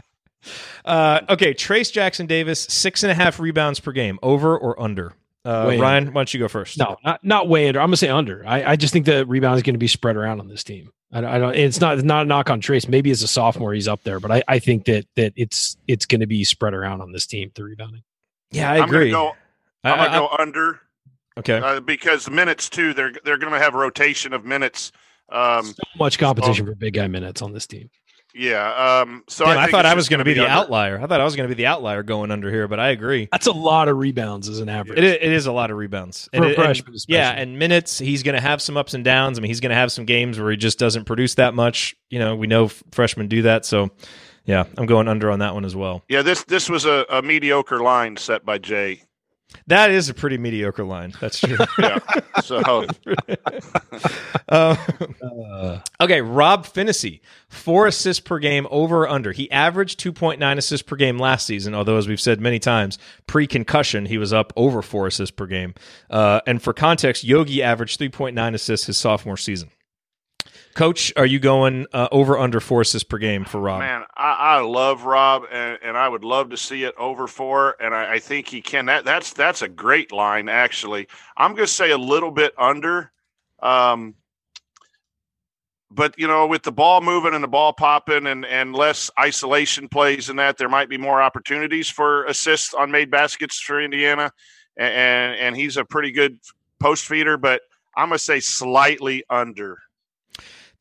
Uh, okay, Trayce Jackson Davis, six and a half rebounds per game, over or under? Uh, Way Ryan, why don't you go first? no, not not way under. I'm going to say under. I, I just think the rebound is going to be spread around on this team. I, don't- I don't. It's not it's not a knock on Trayce. Maybe as a sophomore he's up there, but I, I think that that it's it's going to be spread around on this team. The rebounding. Yeah, I I'm agree. gonna go. I- I'm gonna I- go under okay. uh, because the minutes too. They're they're going to have a rotation of minutes. Um, so much competition for big guy minutes on this team. yeah. Um, so Damn, I, think thought I was going to be the under. outlier. I thought I was going to be the outlier going under here, but I agree. That's a lot of rebounds as an average. It is, it is a lot of rebounds. For a And it- freshman and- yeah, and minutes, he's going to have some ups and downs. I mean, he's going to have some games where he just doesn't produce that much. You know, we know freshmen do that. So, yeah, I'm going under on that one as well. Yeah, this this was a, a mediocre line set by Jay. That is a pretty mediocre line. That's true. Yeah. so Uh, okay, Rob Phinisee, four assists per game, over or under. He averaged 2.9 assists per game last season, although, as we've said many times, pre concussion, he was up over four assists per game. Uh, and for context, Yogi averaged 3.9 assists his sophomore season. Coach, are you going uh, over under four assists per game for Rob? man, I, I love Rob, and, and I would love to see it over four, and I, I think he can. That that's that's a great line, actually. I'm going to say a little bit under. Um, but you know, with the ball moving and the ball popping, and and less isolation plays and that, there might be more opportunities for assists on made baskets for Indiana, and and, and he's a pretty good post feeder. But I'm going to say slightly under.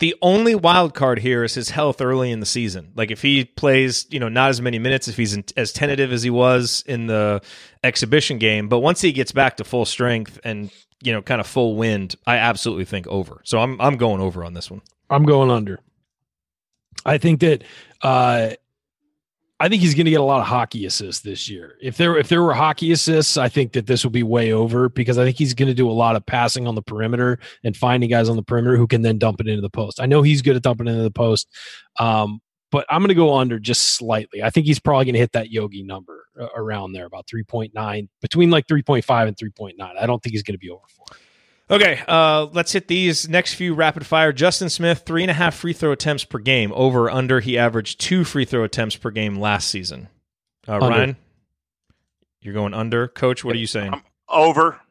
The only wild card here is his health early in the season. Like if he plays, you know, not as many minutes, if he's in, as tentative as he was in the exhibition game, but once he gets back to full strength and you know, kind of full wind, I absolutely think over. So I'm I'm going over on this one. I'm going under. I think that uh, I think he's going to get a lot of hockey assists this year. If there if there were hockey assists, I think that this will be way over because I think he's going to do a lot of passing on the perimeter and finding guys on the perimeter who can then dump it into the post. I know he's good at dumping into the post, um, but I'm going to go under just slightly. I think he's probably going to hit that Yogi number uh, around there, about 3.9, between like 3.5 and 3.9. I don't think he's going to be over four. Okay, uh, let's hit these next few rapid fire. Justin Smith, three and a half free throw attempts per game. Over under, he averaged two free throw attempts per game last season. Uh, Ryan, you're going under. Coach, what are you saying? I'm over.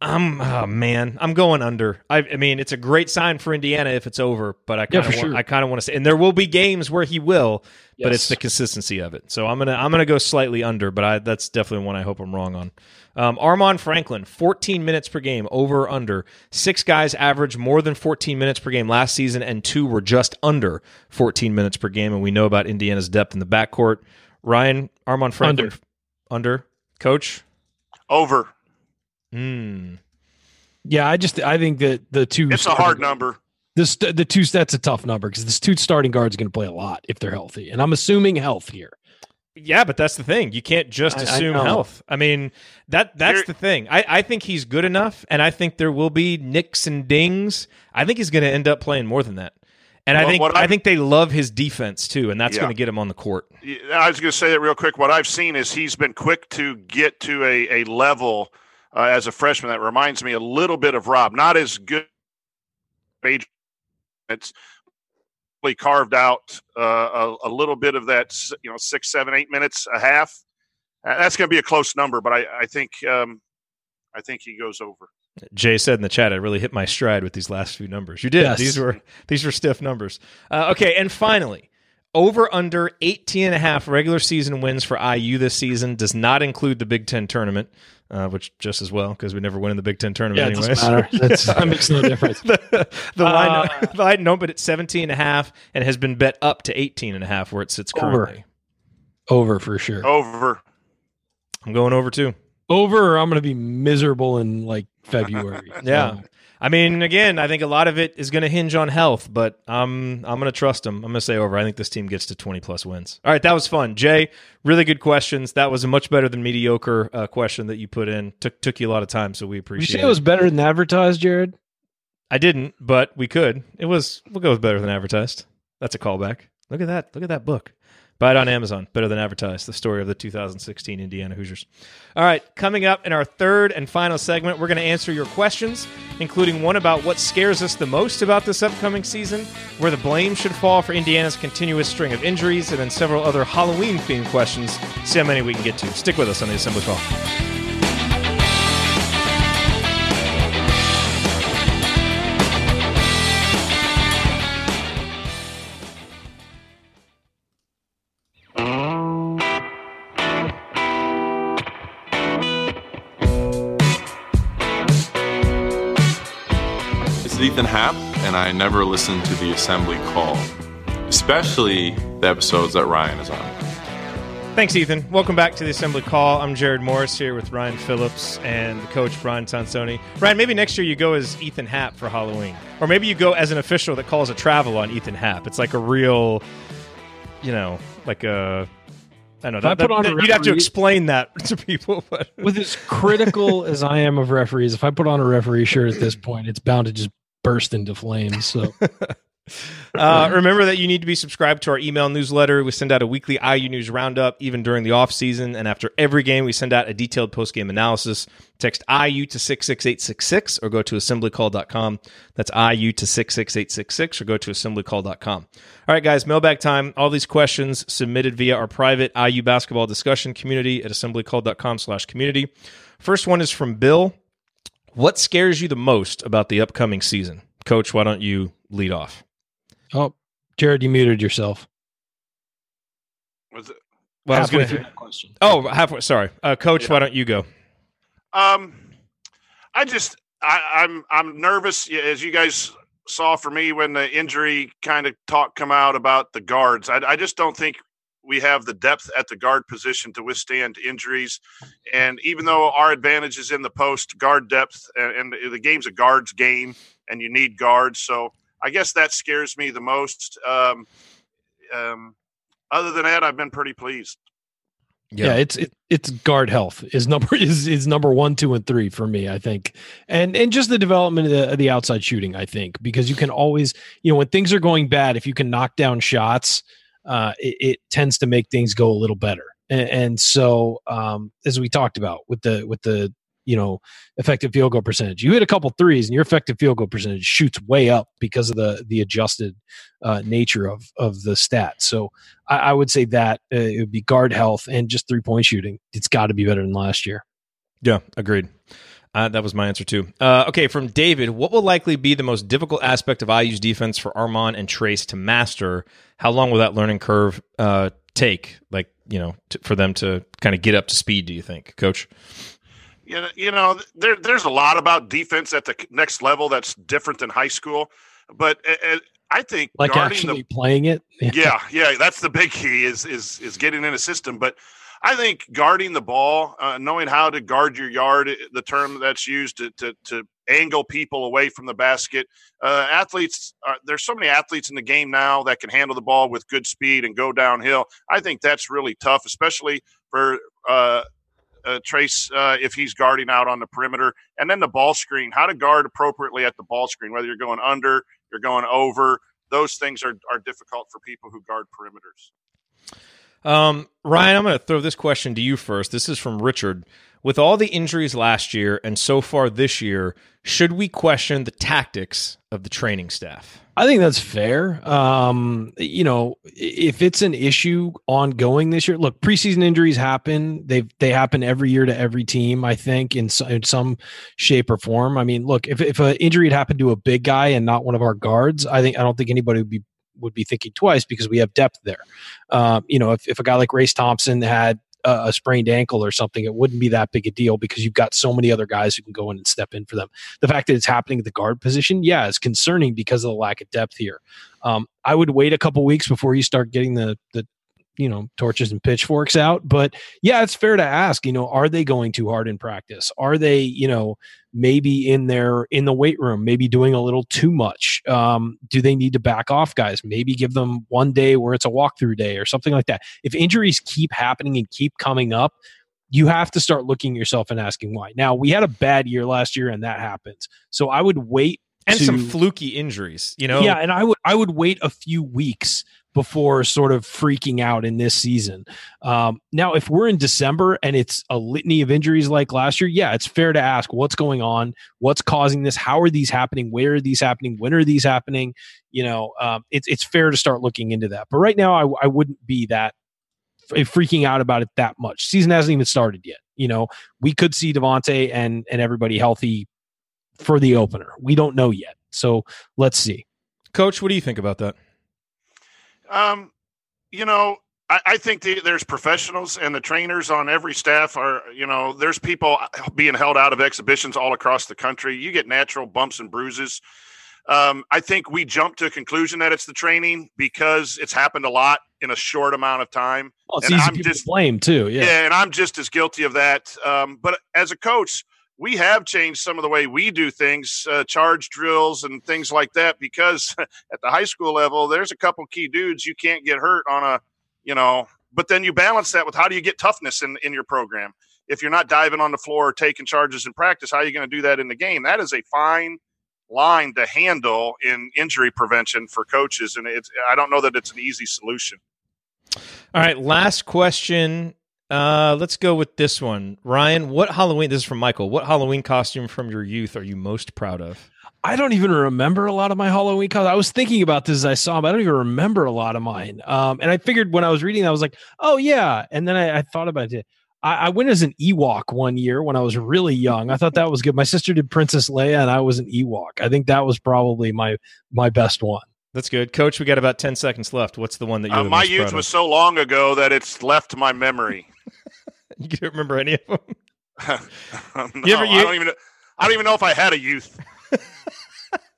I'm oh man, I'm going under. I, I mean, it's a great sign for Indiana if it's over, but I kind of for want, sure. I kind of want to say, and there will be games where he will, but it's the consistency of it. So I'm gonna I'm gonna go slightly under, but I that's definitely one I hope I'm wrong on. Um, Armaan Franklin, 14 minutes per game, over under. Six guys averaged more than 14 minutes per game last season, and two were just under 14 minutes per game. And we know about Indiana's depth in the backcourt. Ryan Armaan Franklin, Under. under. Coach. Over. Hmm. Yeah, I just I think that the two It's a hard number. This the two that's a tough number because this two starting guards going to play a lot if they're healthy, and I'm assuming health here. Yeah, but that's the thing. You can't just I- I assume health. I mean, that that's Here- the thing. I, I think he's good enough, and I think there will be nicks and dings. I think he's going to end up playing more than that. And I think I think they love his defense too, and that's Yeah. going to get him on the court. I was going to say that real quick. What I've seen is he's been quick to get to a, a level uh, as a freshman that reminds me a little bit of Rob. Not as good. age. It's really carved out uh, a, a little bit of that, you know, six, seven, eight minutes a half. Uh, that's going to be a close number, but I, I think um, I think he goes over. Jay said in the chat, I really hit my stride with these last few numbers. You did. Yes. These were these were stiff numbers. Uh, okay, and finally, over under 18 and a half regular season wins for IU this season does not include the Big Ten tournament, uh, which just as well because we never win in the Big Ten tournament Yeah, it anyways. doesn't matter. Makes no difference. the the line, Uh, the line opened at 17 and a half and has been bet up to 18 and a half where it sits Over. currently. Over for sure. Over. I'm going over too. Over, or I'm going to be miserable in like February. Yeah. Um, I mean, again, I think a lot of it is going to hinge on health, but I'm I'm going to trust them. I'm going to say over. I think this team gets to 20 plus wins. All right, that was fun, Jay. Really good questions. That was a much better than mediocre uh, question that you put in. Took took you a lot of time, so we appreciate. you say it was better than advertised, Jerod? I didn't, but we could. It was. We'll go with better than advertised. That's a callback. Look at that. Look at that book. Buy it on Amazon. Better than advertised. The story of the 2016 Indiana Hoosiers. All right, coming up in our third and final segment, we're going to answer your questions, including one about what scares us the most about this upcoming season, where the blame should fall for Indiana's continuous string of injuries, and then several other Halloween themed questions. See how many we can get to. Stick with us on the Assembly Call. Is Ethan Happ, and I never listen to the assembly call, especially the episodes that Ryan is on. Thanks, Ethan. Welcome back to the Assembly Call. I'm Jerod Morris here with Ryan Phillips and the coach Brian Tonsoni. Ryan, maybe next year you go as Ethan Happ for Halloween, or maybe you go as an official that calls a travel on Ethan Happ. It's like a real, you know, like a. I don't know. I That, put on that- a you'd have to explain that to people, but With as critical as I am of referees, if I put on a referee shirt at this point, it's bound to just burst into flames. So Uh, remember that you need to be subscribed to our email newsletter. We send out a weekly IU news roundup, even during the off season, and after every game, we send out a detailed post game analysis. Text IU to six six eight six six, or go to assemblycall.com. That's IU to six six eight six six, or go to assemblycall.com. All right, guys, mailbag time. All these questions submitted via our private IU basketball discussion community at assemblycall.com/community. First one is from Bill. What scares you the most about the upcoming season, Coach? Why don't you lead off? Oh, Jerod, you muted yourself. Was it- Well, I was Halfway gonna- through that question. Oh, halfway. Sorry, uh, Coach. Why don't you go? Um, I just I, I'm I'm nervous as you guys saw for me when the injury kind of talk come out about the guards. I, I just don't think we have the depth at the guard position to withstand injuries. And even though our advantage is in the post guard depth, and, and the game's a guards game, and you need guards, so I guess that scares me the most. Um, um, other than that, I've been pretty pleased. Yeah, it's it, it's guard health is number is is number one, two, and three for me. I think, and and just the development of the, of the outside shooting. I think because you can always, you know, when things are going bad, if you can knock down shots, uh, it, it tends to make things go a little better. And, and so, um, as we talked about with the with the you know effective field goal percentage, you hit a couple threes, and your effective field goal percentage shoots way up because of the the adjusted uh, nature of of the stat. So I, I would say that uh, it would be guard health and just three point shooting. It's got to be better than last year. Yeah, agreed. Uh, that was my answer too. Uh, okay, from David, what will likely be the most difficult aspect of IU's defense for Armaan and Trayce to master? How long will that learning curve uh, take? Like, you know, to, for them to kind of get up to speed? Do you think, Coach? You know, you know, there there's a lot about defense at the next level that's different than high school, but I think Like guarding actually the playing it. yeah, yeah, that's the big key is is is getting in a system. But I think guarding the ball, uh, knowing how to guard your yard, the term that's used to to, to angle people away from the basket. Uh, athletes, are, there's so many athletes in the game now that can handle the ball with good speed and go downhill. I think that's really tough, especially for. Uh, uh, Trayce, uh, if he's guarding out on the perimeter, and then the ball screen, how to guard appropriately at the ball screen, whether you're going under, you're going over, those things are, are difficult for people who guard perimeters. Um, Ryan, I'm going to throw this question to you first. This is from Richard. With all the injuries last year and so far this year, should we question the tactics of the training staff? I think that's fair. Um, you know, if it's an issue ongoing this year, look, preseason injuries happen. They they happen every year to every team. I think in, so, in some shape or form. I mean, look, if if an injury had happened to a big guy and not one of our guards, I think I don't think anybody would be would be thinking twice because we have depth there. Um, you know, if if a guy like Race Thompson had a, a sprained ankle or something, it wouldn't be that big a deal because you've got so many other guys who can go in and step in for them. The fact that it's happening at the guard position, yeah, is concerning because of the lack of depth here. Um, I would wait a couple weeks before you start getting the the you know torches and pitchforks out. But yeah it's fair to ask you know are they going too hard in practice? Are they you know maybe in their in the weight room maybe doing a little too much? Um, do they need to back off guys? Maybe give them one day where it's a walkthrough day or something like that. If injuries keep happening and keep coming up you have to start looking at yourself and asking why. Now we had a bad year last year and that happens. So i would wait and to- some fluky injuries. You know, yeah, and I would I would wait a few weeks before sort of freaking out in this season. Um, now, if we're in December and it's a litany of injuries like last year, yeah, it's fair to ask what's going on, what's causing this, how are these happening, where are these happening, when are these happening? You know, um, it's it's fair to start looking into that. But right now, I, I wouldn't be that f- freaking out about it that much. Season hasn't even started yet. You know, we could see Devonte and and everybody healthy for the opener. We don't know yet. So let's see. Coach, what do you think about that? Um, you know, I, I think the, there's professionals and the trainers on every staff are, you know, there's people being held out of exhibitions all across the country. You get natural bumps and bruises. Um, I think we jump to a conclusion that it's the training because it's happened a lot in a short amount of time. Well, it's And easy I'm just- to blame too. Yeah. Yeah. and I'm just as guilty of that. Um, but as a coach, we have changed some of the way we do things, uh, charge drills and things like that, because at the high school level, there's a couple key dudes you can't get hurt on a, you know, but then you balance that with how do you get toughness in, in your program? If you're not diving on the floor or taking charges in practice, how are you going to do that in the game? That is a fine line to handle in injury prevention for coaches. And it's, I don't know that it's an easy solution. All right, last question. Uh, let's go with this one, Ryan. What Halloween? This is from Michael. What Halloween costume from your youth are you most proud of? I don't even remember a lot of my Halloween colors. I was thinking about this as I saw them. I don't even remember a lot of mine. Um, and I figured when I was reading, I was like, oh yeah. And then I, I thought about it. I, I went as an Ewok one year when I was really young. I thought that was good. My sister did Princess Leia, and I was an Ewok. I think that was probably my my best one. That's good, Coach. We got about ten seconds left. What's the one that you're Uh, my youth was so long ago that it's left my memory. You can't remember any of them. no, ever- you- I don't even. I don't even know if I had a youth.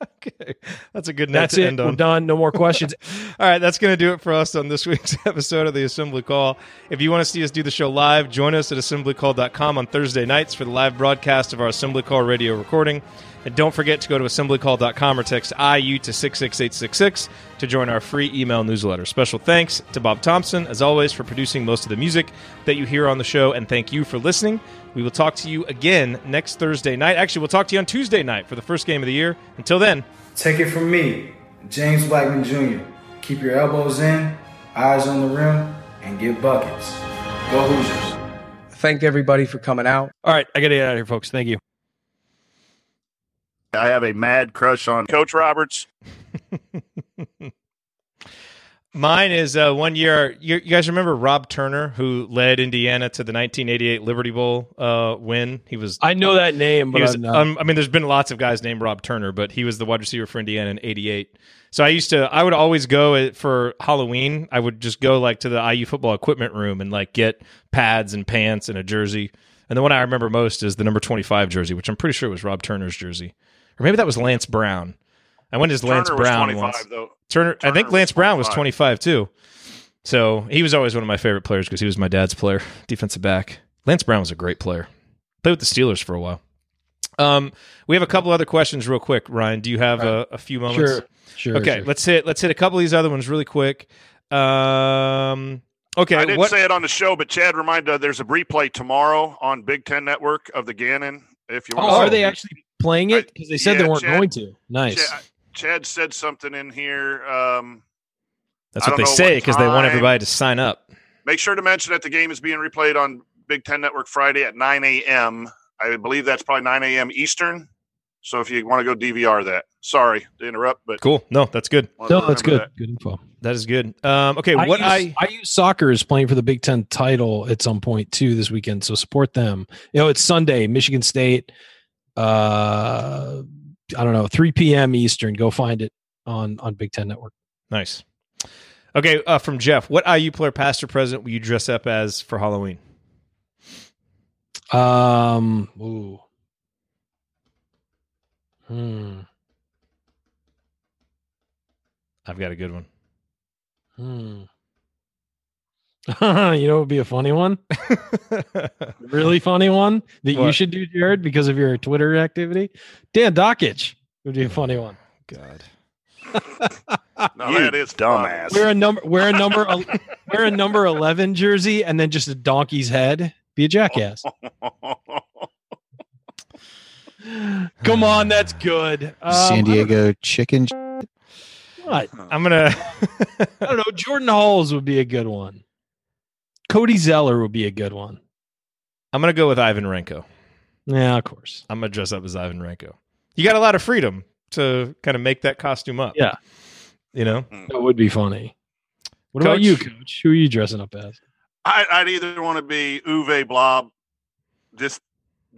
Okay, that's a good note That's to it. We're done. No more questions. All right, that's going to do it for us on this week's episode of the Assembly Call. If you want to see us do the show live, join us at assemblycall.com on Thursday nights for the live broadcast of our Assembly Call radio recording. And don't forget to go to assemblycall.com or text IU to 66866 to join our free email newsletter. Special thanks to Bob Thompson, as always, for producing most of the music that you hear on the show. And thank you for listening. We will talk to you again next Thursday night. Actually, we'll talk to you on Tuesday night for the first game of the year. Until then, Take it from me, James Blackman Jr. Keep your elbows in, eyes on the rim, and get buckets. Go Hoosiers. Thank everybody for coming out. All right, I got to get out of here, folks. Thank you. I have a mad crush on Coach Roberts. Mine is uh, one year. You, you guys remember Rob Turner, who led Indiana to the 1988 Liberty Bowl uh, win? He was. I know that name, but was um, I mean, there's been lots of guys named Rob Turner, but he was the wide receiver for Indiana in '88. So I used to, I would always go uh, for Halloween. I would just go like to the IU football equipment room and like get pads and pants and a jersey. And the one I remember most is the number 25 jersey, which I'm pretty sure was Rob Turner's jersey, or maybe that was Lance Brown. I went as Lance Turner was Brown once. though. Turner, I Turner think was Lance Brown was 25. 25 too. So he was always one of my favorite players because he was my dad's player, defensive back. Lance Brown was a great player. Played with the Steelers for a while. Um, we have a couple other questions, real quick. Ryan, do you have a, a few moments? sure, sure. Okay, sure. let's hit let's hit a couple of these other ones really quick. Um, okay, I didn't what? say it on the show, but Chad reminded uh, there's a replay tomorrow on Big Ten Network of the Gannon. If you Oh, want, are they actually playing it? Because they said Yeah, they weren't Chad- going to. Nice. Chad, Chad said something in here. Um, That's what they say because they want everybody to sign up. make sure to mention that the game is being replayed on Big Ten Network Friday at 9 a.m. I believe that's probably 9 a.m. Eastern. So if you want to go DVR that, sorry to interrupt, but Cool. No, that's good. No, that's remember good. Good info. That is good. Um, okay, what use, I IU soccer is playing for the Big Ten title at some point too this weekend, so support them. You know, it's Sunday, Michigan State. Uh, I don't know, 3 p.m. Eastern. Go find it on on Big Ten Network. nice. Okay, uh, from Jeff, what IU player, past or present, will you dress up as for Halloween? Um, ooh. Hmm. I've got a good one. Hmm. you know, it would be a funny one, really funny one that you should do, Jerod, because of your Twitter activity. Dan Dakich would be a funny one. God. No, You that is fun. dumbass. Wear a number, wear a number, wear a number eleven jersey, and then just a donkey's head. Be a jackass. Come on, that's good. Um, San Diego chicken. What? I'm gonna. I don't know. Jordan Hulls would be a good one. Cody Zeller would be a good one. I'm gonna go with Ivan Renko. Yeah, of course. I'm gonna dress up as Ivan Renko. You got a lot of freedom to kind of make that costume up. Yeah. You know. Mm. That would be funny. What about you, Coach? Who are you dressing up as? I, I'd either want to be Uwe Blab, just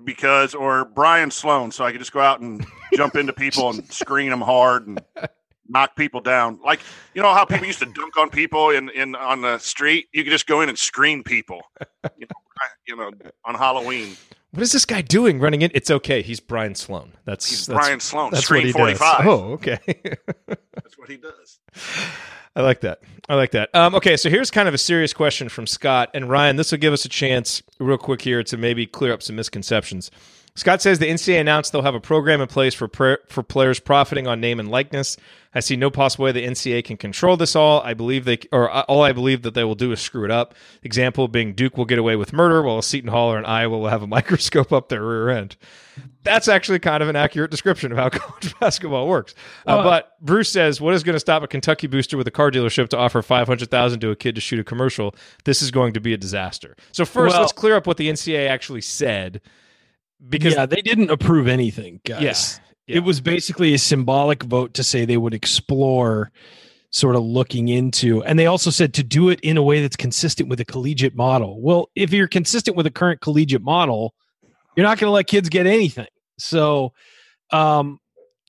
because, or Brian Sloan, so I could just go out and jump into people and screen them hard and knock people down. Like you know how people used to dunk on people in, in on the street. You could just go in and screen people. You know, you know on Halloween. What is this guy doing running in? It's okay. He's Brian Sloan. That's He's that's, Brian Sloan. That's screen forty does. Oh, okay. That's what he does. I like that. I like that. Um, okay, so here's kind of a serious question from Scott and Ryan. This will give us a chance, real quick here, to maybe clear up some misconceptions. Scott says the NCAA announced they'll have a program in place for pra- for players profiting on name and likeness. I see no possible way the NCAA can control this all. I believe they, or all I believe that they will do is screw it up. Example being Duke will get away with murder, while Seton Hall or Iowa will have a microscope up their rear end. That's actually kind of an accurate description of how college basketball works. Uh, Well- but Bruce says, "What is going to stop a Kentucky booster with a car dealership to offer five hundred thousand to a kid to shoot a commercial? This is going to be a disaster." So first, Well- let's clear up what the NCAA actually said, because yeah, they didn't approve anything, guys. Yes. Yeah. It was basically a symbolic vote to say they would explore sort of looking into and they also said to do it in a way that's consistent with a collegiate model. Well, if you're consistent with a current collegiate model, you're not going to let kids get anything. So um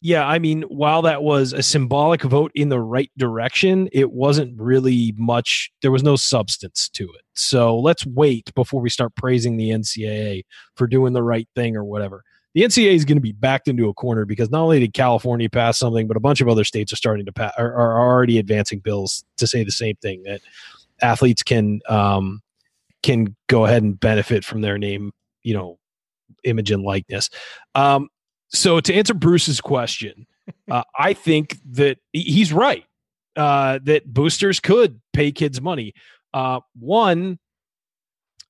yeah, I mean, while that was a symbolic vote in the right direction, it wasn't really much. There was no substance to it. So let's wait before we start praising the NCAA for doing the right thing or whatever. The NCAA is going to be backed into a corner because not only did California pass something, but a bunch of other states are starting to pass are, are already advancing bills to say the same thing that athletes can um, can go ahead and benefit from their name, you know, image and likeness. Um, so to answer Bruce's question, uh, I think that he's right uh, that boosters could pay kids money. Uh, one,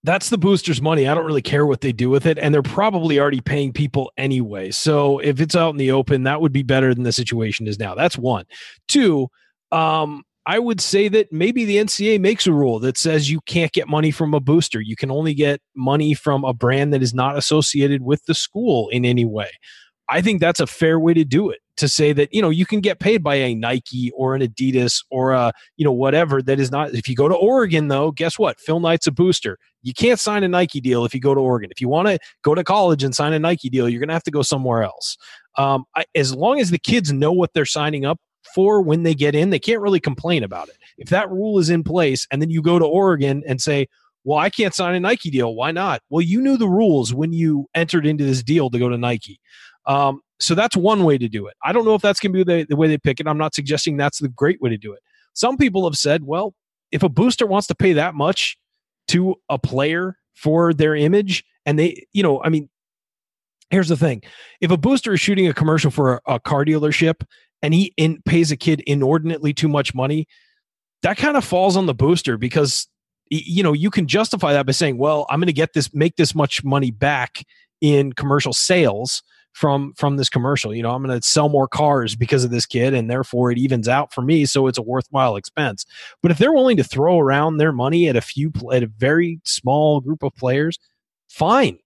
that's the boosters' money. I don't really care what they do with it, and they're probably already paying people anyway. So if it's out in the open, that would be better than the situation is now. That's one. Two, um, I would say that maybe the NCA makes a rule that says you can't get money from a booster. You can only get money from a brand that is not associated with the school in any way. I think that's a fair way to do it. To say that you know you can get paid by a Nike or an Adidas or a you know whatever that is not. If you go to Oregon though, guess what? Phil Knight's a booster. You can't sign a Nike deal if you go to Oregon. If you want to go to college and sign a Nike deal, you're going to have to go somewhere else. Um, I, as long as the kids know what they're signing up for when they get in, they can't really complain about it. If that rule is in place, and then you go to Oregon and say, "Well, I can't sign a Nike deal. Why not?" Well, you knew the rules when you entered into this deal to go to Nike. Um, so that's one way to do it. I don't know if that's going to be the, the way they pick it. I'm not suggesting that's the great way to do it. Some people have said, well, if a booster wants to pay that much to a player for their image, and they, you know, I mean, here's the thing: if a booster is shooting a commercial for a, a car dealership and he in, pays a kid inordinately too much money, that kind of falls on the booster because you know you can justify that by saying, well, I'm going to get this, make this much money back in commercial sales from from this commercial. You know, I'm going to sell more cars because of this kid, and therefore it evens out for me, so it's a worthwhile expense. But if they're willing to throw around their money at a few at a very small group of players, fine.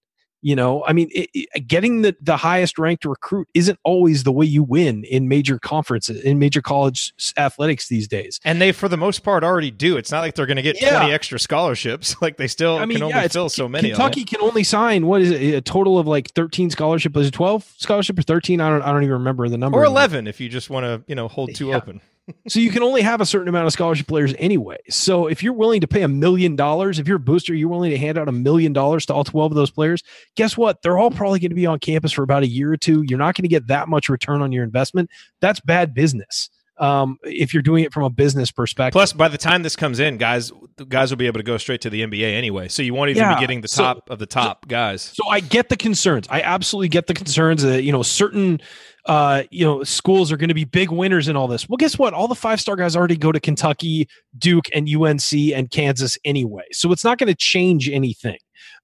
You know, I mean, it, it- getting the the highest ranked recruit isn't always the way you win in major conferences in major college athletics these days. and they for the most part already do. It's not like they're going to get Yeah. twenty extra scholarships. Like they still I mean, can only yeah, it's- fill so many. Kentucky can only sign what is it? A total of like 13 scholarship. Is it 12 scholarship or 13? I don't. I don't even remember the number. or anymore. eleven if you just want to you know hold two Yeah. open. So you can only have a certain amount of scholarship players anyway. So if you're willing to pay a million dollars, if you're a booster, you're willing to hand out a million dollars to all 12 of those players. Guess what? They're all probably going to be on campus for about a year or two. You're not going to get that much return on your investment. That's bad business. Um, if you're doing it from a business perspective. Plus, by the time this comes in, guys, guys will be able to go straight to the NBA anyway. So you won't even Yeah, be getting the so- top of the top guys. So I get the concerns. I absolutely get the concerns that you know certain uh you know schools are going to be big winners in all this. Well, guess what? All the five star guys already go to Kentucky, Duke, and UNC and Kansas anyway. So it's not going to change anything.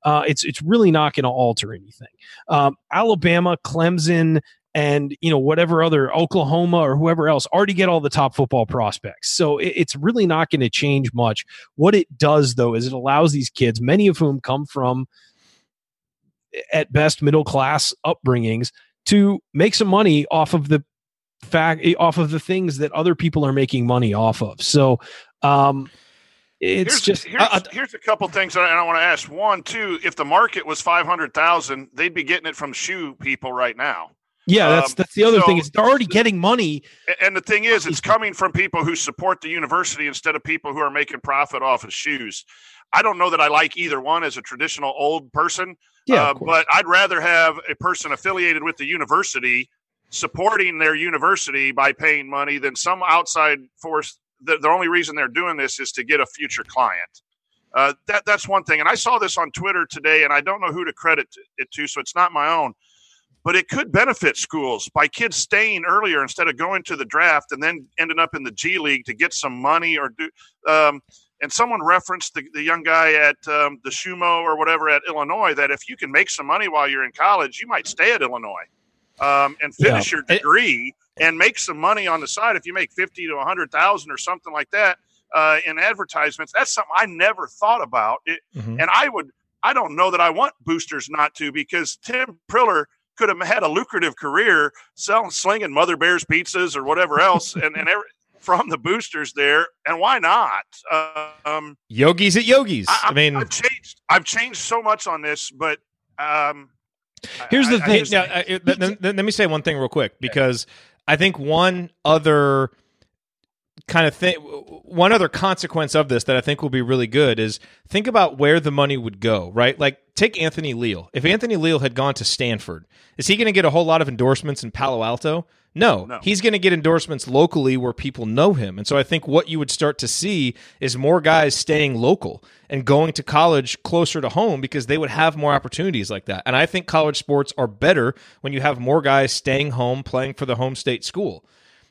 Uh, it's it's really not going to alter anything. Um, Alabama, Clemson, and you know whatever other Oklahoma or whoever else already get all the top football prospects. So it, it's really not going to change much. What it does though is it allows these kids, many of whom come from at best middle class upbringings to make some money off of the fact off of the things that other people are making money off of so um it's here's, just here's, here's a couple things that I, I want to ask. One, two, if the market was five hundred thousand, they'd be getting it from shoe people right now. Yeah that's um, that's the other so- thing is they're already getting money And the thing is, it's coming from people who support the university instead of people who are making profit off of shoes. I don't know that I like either one as a traditional old person, yeah uh, but I'd rather have a person affiliated with the university supporting their university by paying money than some outside force. The, the only reason they're doing this is to get a future client. Uh, that that's one thing, and I saw this on Twitter today, and I don't know who to credit it to, so it's not my own. But it could benefit schools by kids staying earlier instead of going to the draft and then ending up in the G League to get some money or do. Um, and someone referenced the, the young guy at um, the Shumo or whatever at Illinois that if you can make some money while you're in college, you might stay at Illinois um, and finish your degree and make some money on the side. If you make fifty to a hundred thousand or something like that uh, in advertisements, that's something I never thought about. It, Mhm. And I would, I don't know that I want boosters not to because Tim Priller could have had a lucrative career selling, slinging Mother Bear's pizzas or whatever else, and and every, from the boosters there. And why not? Uh, um, Yogis at Yogis. I, I, mean, I've changed. I've changed so much on this, but um, Here's the I- I thing- just- now, uh, it- th- th- th- let me say one thing real quick because I think one other kind of thing, one other consequence of this that I think will be really good is think about where the money would go, right? Like take Anthony Leal. If Anthony Leal had gone to Stanford, is he going to get a whole lot of endorsements in Palo Alto? No, No. he's going to get endorsements locally where people know him. And so I think what you would start to see is more guys staying local and going to college closer to home because they would have more opportunities like that. And I think college sports are better when you have more guys staying home playing for the home state school.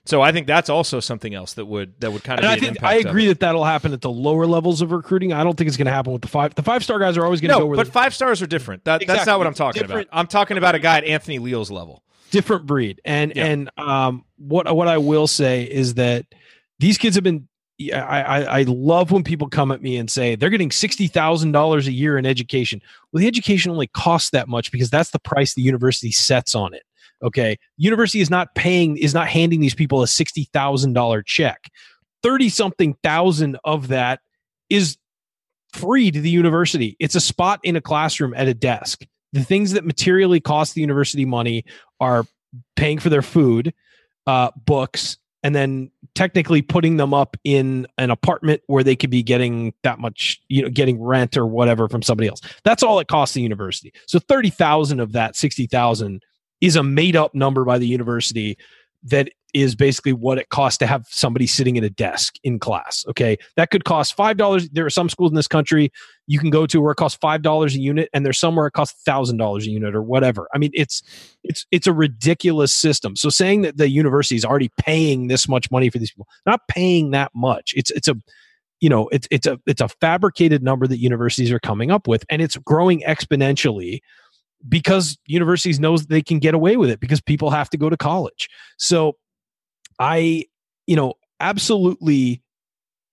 So I think that's also something else that would that would kind of I an think impact I agree that that'll happen at the lower levels of recruiting. I don't think it's going to happen with the five. The five star guys are always going to go No, where but five stars are different. That, That's not what I'm talking Different- about. I'm talking about a guy at Anthony Leal's level. different breed. And Yeah. and um, what what I will say is that these kids have been. I, I I love when people come at me and say they're getting sixty thousand dollars a year in education. Well, the education only costs that much because that's the price the university sets on it. Okay, university is not paying is not handing these people a sixty thousand dollar check. Thirty something thousand of that is free to the university. It's a spot in a classroom at a desk. The things that materially cost the university money are paying for their food, uh, books, and then technically putting them up in an apartment where they could be getting that much, you know, getting rent or whatever from somebody else. That's all it costs the university. So thirty thousand of that sixty thousand is a made up number by the university that is basically what it costs to have somebody sitting at a desk in class. Okay. That could cost $5. There are some schools in this country you can go to where it costs $5 a unit and there's somewhere it costs $1000 a unit or whatever. I mean, it's, it's, it's a ridiculous system. So saying that the university is already paying this much money for these people, not paying that much. It's, it's a, you know, it's, it's a, it's a fabricated number that universities are coming up with and it's growing exponentially because universities knows they can get away with it because people have to go to college. So I, you know, absolutely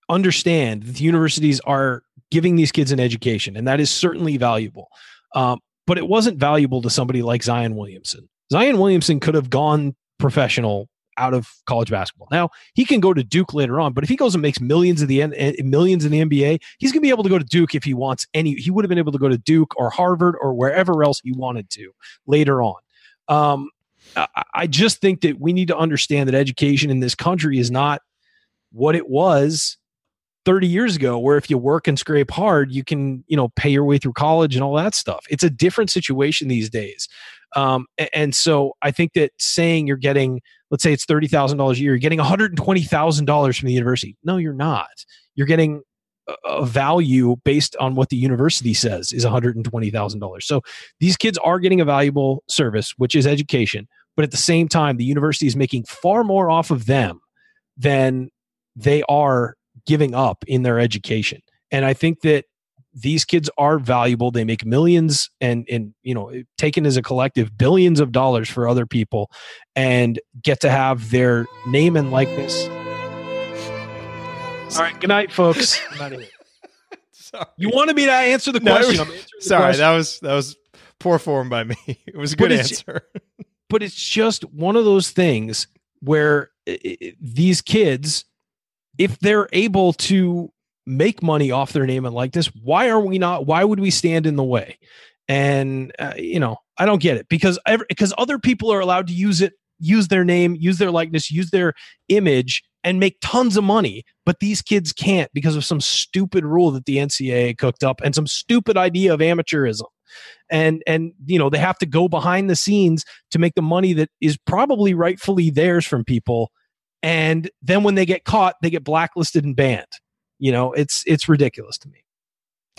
understand that the universities are giving these kids an education, and that is certainly valuable. Um, but it wasn't valuable to somebody like Zion Williamson. Zion Williamson could have gone professional out of college basketball. Now he can go to Duke later on, but if he goes and makes millions of the eh, millions in the NBA, he's going to be able to go to Duke if he wants any. He would have been able to go to Duke or Harvard or wherever else he wanted to later on. Um, I, I just think that we need to understand that education in this country is not what it was 30 years ago where if you work and scrape hard you can you know pay your way through college and all that stuff it's a different situation these days Um, and, so I think that saying you're getting, let's say it's thirty thousand dollars a year, you're getting one hundred and twenty thousand dollars from the university. No, you're not. You're getting a- value based on what the university says is one hundred and twenty thousand dollars. So these kids are getting a valuable service, which is education. But at the same time, the university is making far more off of them than they are giving up in their education. And I think that these kids are valuable. They make millions and and you know, taken as a collective, billions of dollars for other people and get to have their name and likeness. All right, good night, folks. I'm outta here. Sorry. You wanted me to answer the No, question. was- I'm the Sorry, question. that was that was poor form by me. It was a But good it's- answer. but it's just one of those things where i- i- these kids if they're able to make money off their name and likeness why are we not why would we stand in the way? And uh, you know i don't get it because because other people are allowed to use it use their name use their likeness use their image and make tons of money but these kids can't because of some stupid rule that the ncaa cooked up and some stupid idea of amateurism. And and you know they have to go behind the scenes to make the money that is probably rightfully theirs from people. And then when they get caught they get blacklisted and banned you know it's it's ridiculous to me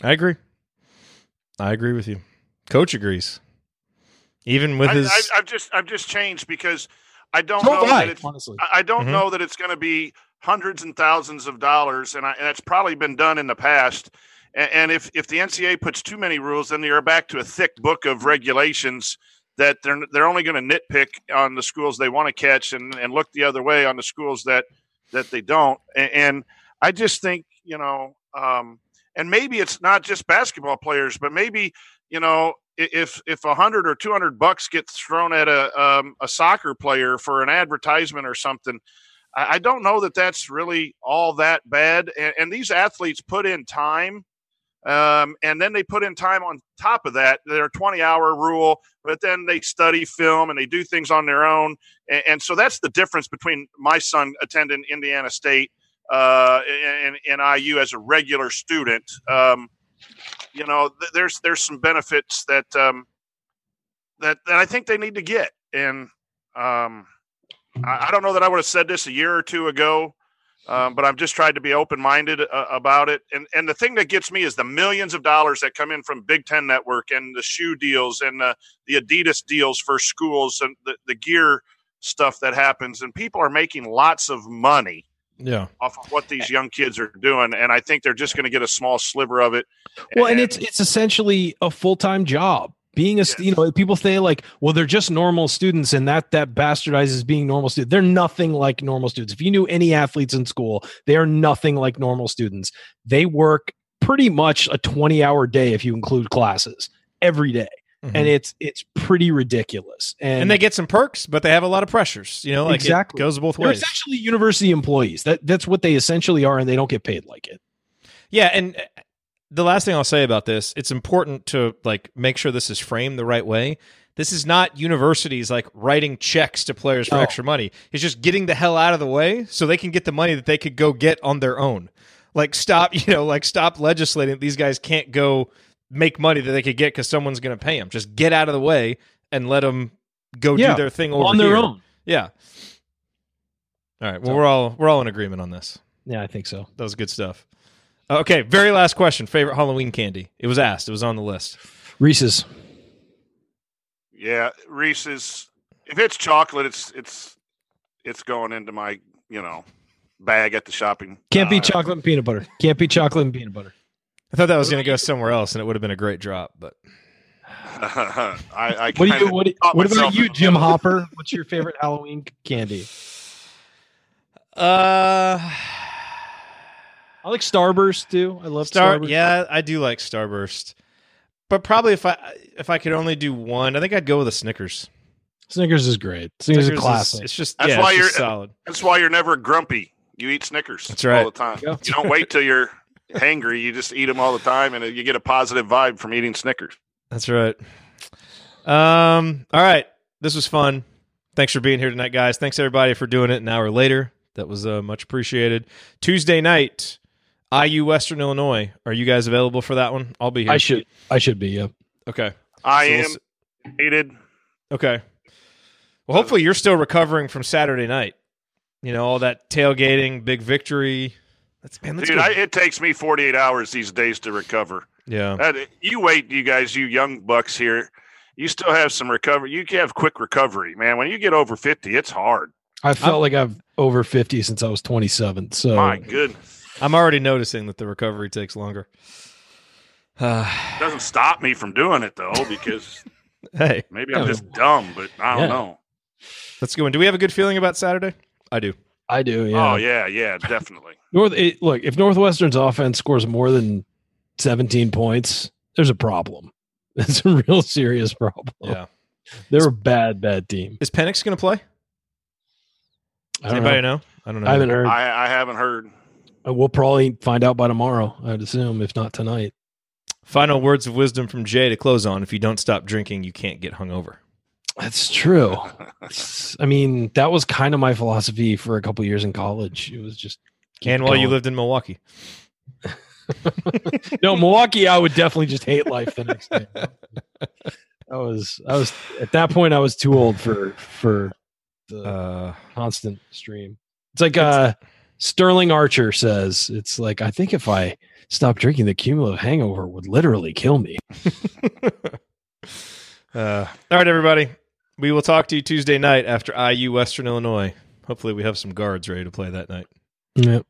I agree. I agree with you. Coach agrees. Even with I, his I, I've just I've just changed because I don't So know have that it's, honestly I I don't Mhm. know that it's going to be hundreds and thousands of dollars, and, I, and it's probably been done in the past. And, and if if the NCAA puts too many rules, then you're back to a thick book of regulations that they're they're only going to nitpick on the schools they want to catch and, and look the other way on the schools that that they don't. And, and I just think you know, um, and maybe it's not just basketball players, but maybe you know if if a hundred or two hundred bucks gets thrown at a um, a soccer player for an advertisement or something, I, I don't know that that's really all that bad. And, and these athletes put in time, um, and then they put in time on top of that. Their twenty hour rule, but then they study film and they do things on their own. And, and so that's the difference between my son attending Indiana State uh, and, and IU as a regular student. Um, you know, th- there's there's some benefits that um, that that I think they need to get, and um, I, I don't know that I would have said this a year or two ago, um, but I've just tried to be open minded uh, about it. And and the thing that gets me is the millions of dollars that come in from Big Ten Network and the shoe deals and the the Adidas deals for schools and the, the gear stuff that happens, and people are making lots of money yeah. off of what these young kids are doing, and I think they're just going to get a small sliver of it. well and it's it's essentially a full-time job being a st- you know people say like well they're just normal students and that that bastardizes being normal students they're nothing like normal students if you knew any athletes in school they are nothing like normal students they work pretty much a 20 hour day if you include classes every day. Mhm. and it's it's pretty ridiculous and, and they get some perks, but they have a lot of pressures. You know, like Exactly. it goes both ways. they're essentially university employees that that's what they essentially are and they don't get paid like it Yeah, and uh, the last thing I'll say about this, it's important to like make sure this is framed the right way. This is not universities like writing checks to players for No. extra money. It's just getting the hell out of the way so they can get the money that they could go get on their own. Like stop, you know, like stop legislating. These guys can't go make money that they could get because someone's going to pay them. Just get out of the way and let them go Yeah, do their thing over on their here. own Yeah. All right. Well, So- we're all we're all in agreement on this. yeah i think so That was good stuff. Okay, very last question. Favorite Halloween candy? It was asked. It was on the list. reese's Yeah, Reese's. If it's chocolate, it's it's it's going into my you know bag at the shopping. can't be uh, chocolate and peanut butter can't be chocolate and peanut butter I thought that was going to go somewhere else, and it would have been a great drop. But I, I what do you what, do- what about you jim hopper what's your favorite halloween candy uh, i like starburst too i love Star. starburst Yeah, I do like Starburst, but probably if I if I could only do one, I think I'd go with a Snickers. snickers is great snickers, is a Snickers classic it's just That's yeah, why it's you're- solid. That's why you're never grumpy. You eat Snickers. That's right. all the time. Yeah. You don't wait till you're hangry. You just eat them all the time, and you get a positive vibe from eating Snickers. That's right. Um. All right. This was fun. Thanks for being here tonight, guys. Thanks everybody for doing it an hour later. That was uh, much appreciated. Tuesday night, IU Western Illinois. Are you guys available for that one? I'll be here. i should i should be yeah Okay. I So we'll am hated. Okay. Well, hopefully you're still recovering from Saturday night. You know all that tailgating, big victory. That's man. Let's Dude. I, it takes me 48 hours these days to recover. yeah. That, you wait, you guys, you young bucks here. You still have some recovery. You can have quick recovery, man. When you get over 50, it's hard. I felt like I've over 50 since I was 27. So My goodness. I'm already noticing that the recovery takes longer. Uh, Doesn't stop me from doing it, though, because hey, maybe I'm just dumb, but I don't Yeah. know. let's go in. Do we have a good feeling about Saturday? I do. I do. Yeah. Oh, yeah, yeah, definitely. North. It, look, if Northwestern's offense scores more than 17 points, there's a problem. It's a real serious problem. Yeah. They're a bad, bad team. Is Penix going to play? Does don't anybody know. know? I don't know. I haven't heard. I, I haven't heard. Uh, We'll probably find out by tomorrow. I'd assume, if not tonight. Final words of wisdom from Jay to close on. If you don't stop drinking, you can't get hungover. That's true. I mean, that was kind of my philosophy for a couple years in college. It was just and while you lived in Milwaukee. no Milwaukee, I would definitely just hate life the next day. I was, I was at that point, I was too old for for the Uh, constant stream. It's like uh, Sterling Archer says. It's like I think if I stopped drinking, the cumulative hangover would literally kill me. uh, all right, everybody. We will talk to you Tuesday night after IU Western Illinois. Hopefully, we have some guards ready to play that night. Yep.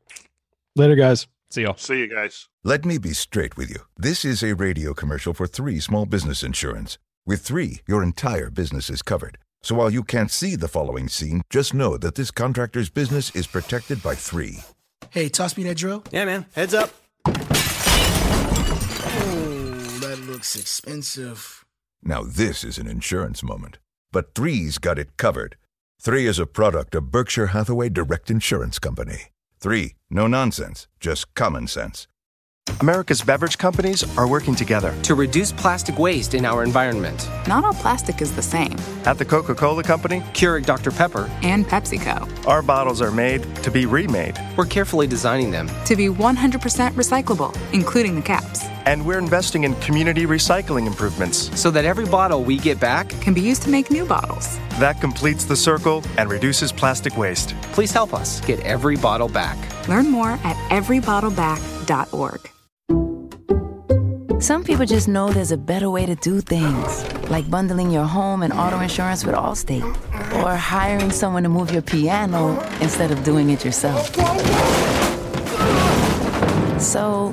Later, guys. See y'all. See you guys. Let me be straight with you. This is a radio commercial for Three Small Business Insurance. With Three, your entire business is covered. So while you can't see the following scene, just know that this contractor's business is protected by Three. Hey, toss me that drill. Yeah, man. Heads up. Oh, that looks expensive. Now this is an insurance moment. But Three's got it covered. Three is a product of Berkshire Hathaway Direct Insurance Company. Three, no nonsense, just common sense. America's beverage companies are working together. To reduce plastic waste in our environment. Not all plastic is the same. At the Coca Cola Company, Keurig Dr. Pepper, And PepsiCo. our bottles are made to be remade. we're carefully designing them. To be 100% recyclable, including the caps. And we're investing in community recycling improvements. So that every bottle we get back, Can be used to make new bottles. That completes the circle and reduces plastic waste. please help us get every bottle back. Learn more at everybottleback.org. Some people just know there's a better way to do things, like bundling your home and auto insurance with Allstate, or hiring someone to move your piano instead of doing it yourself. So,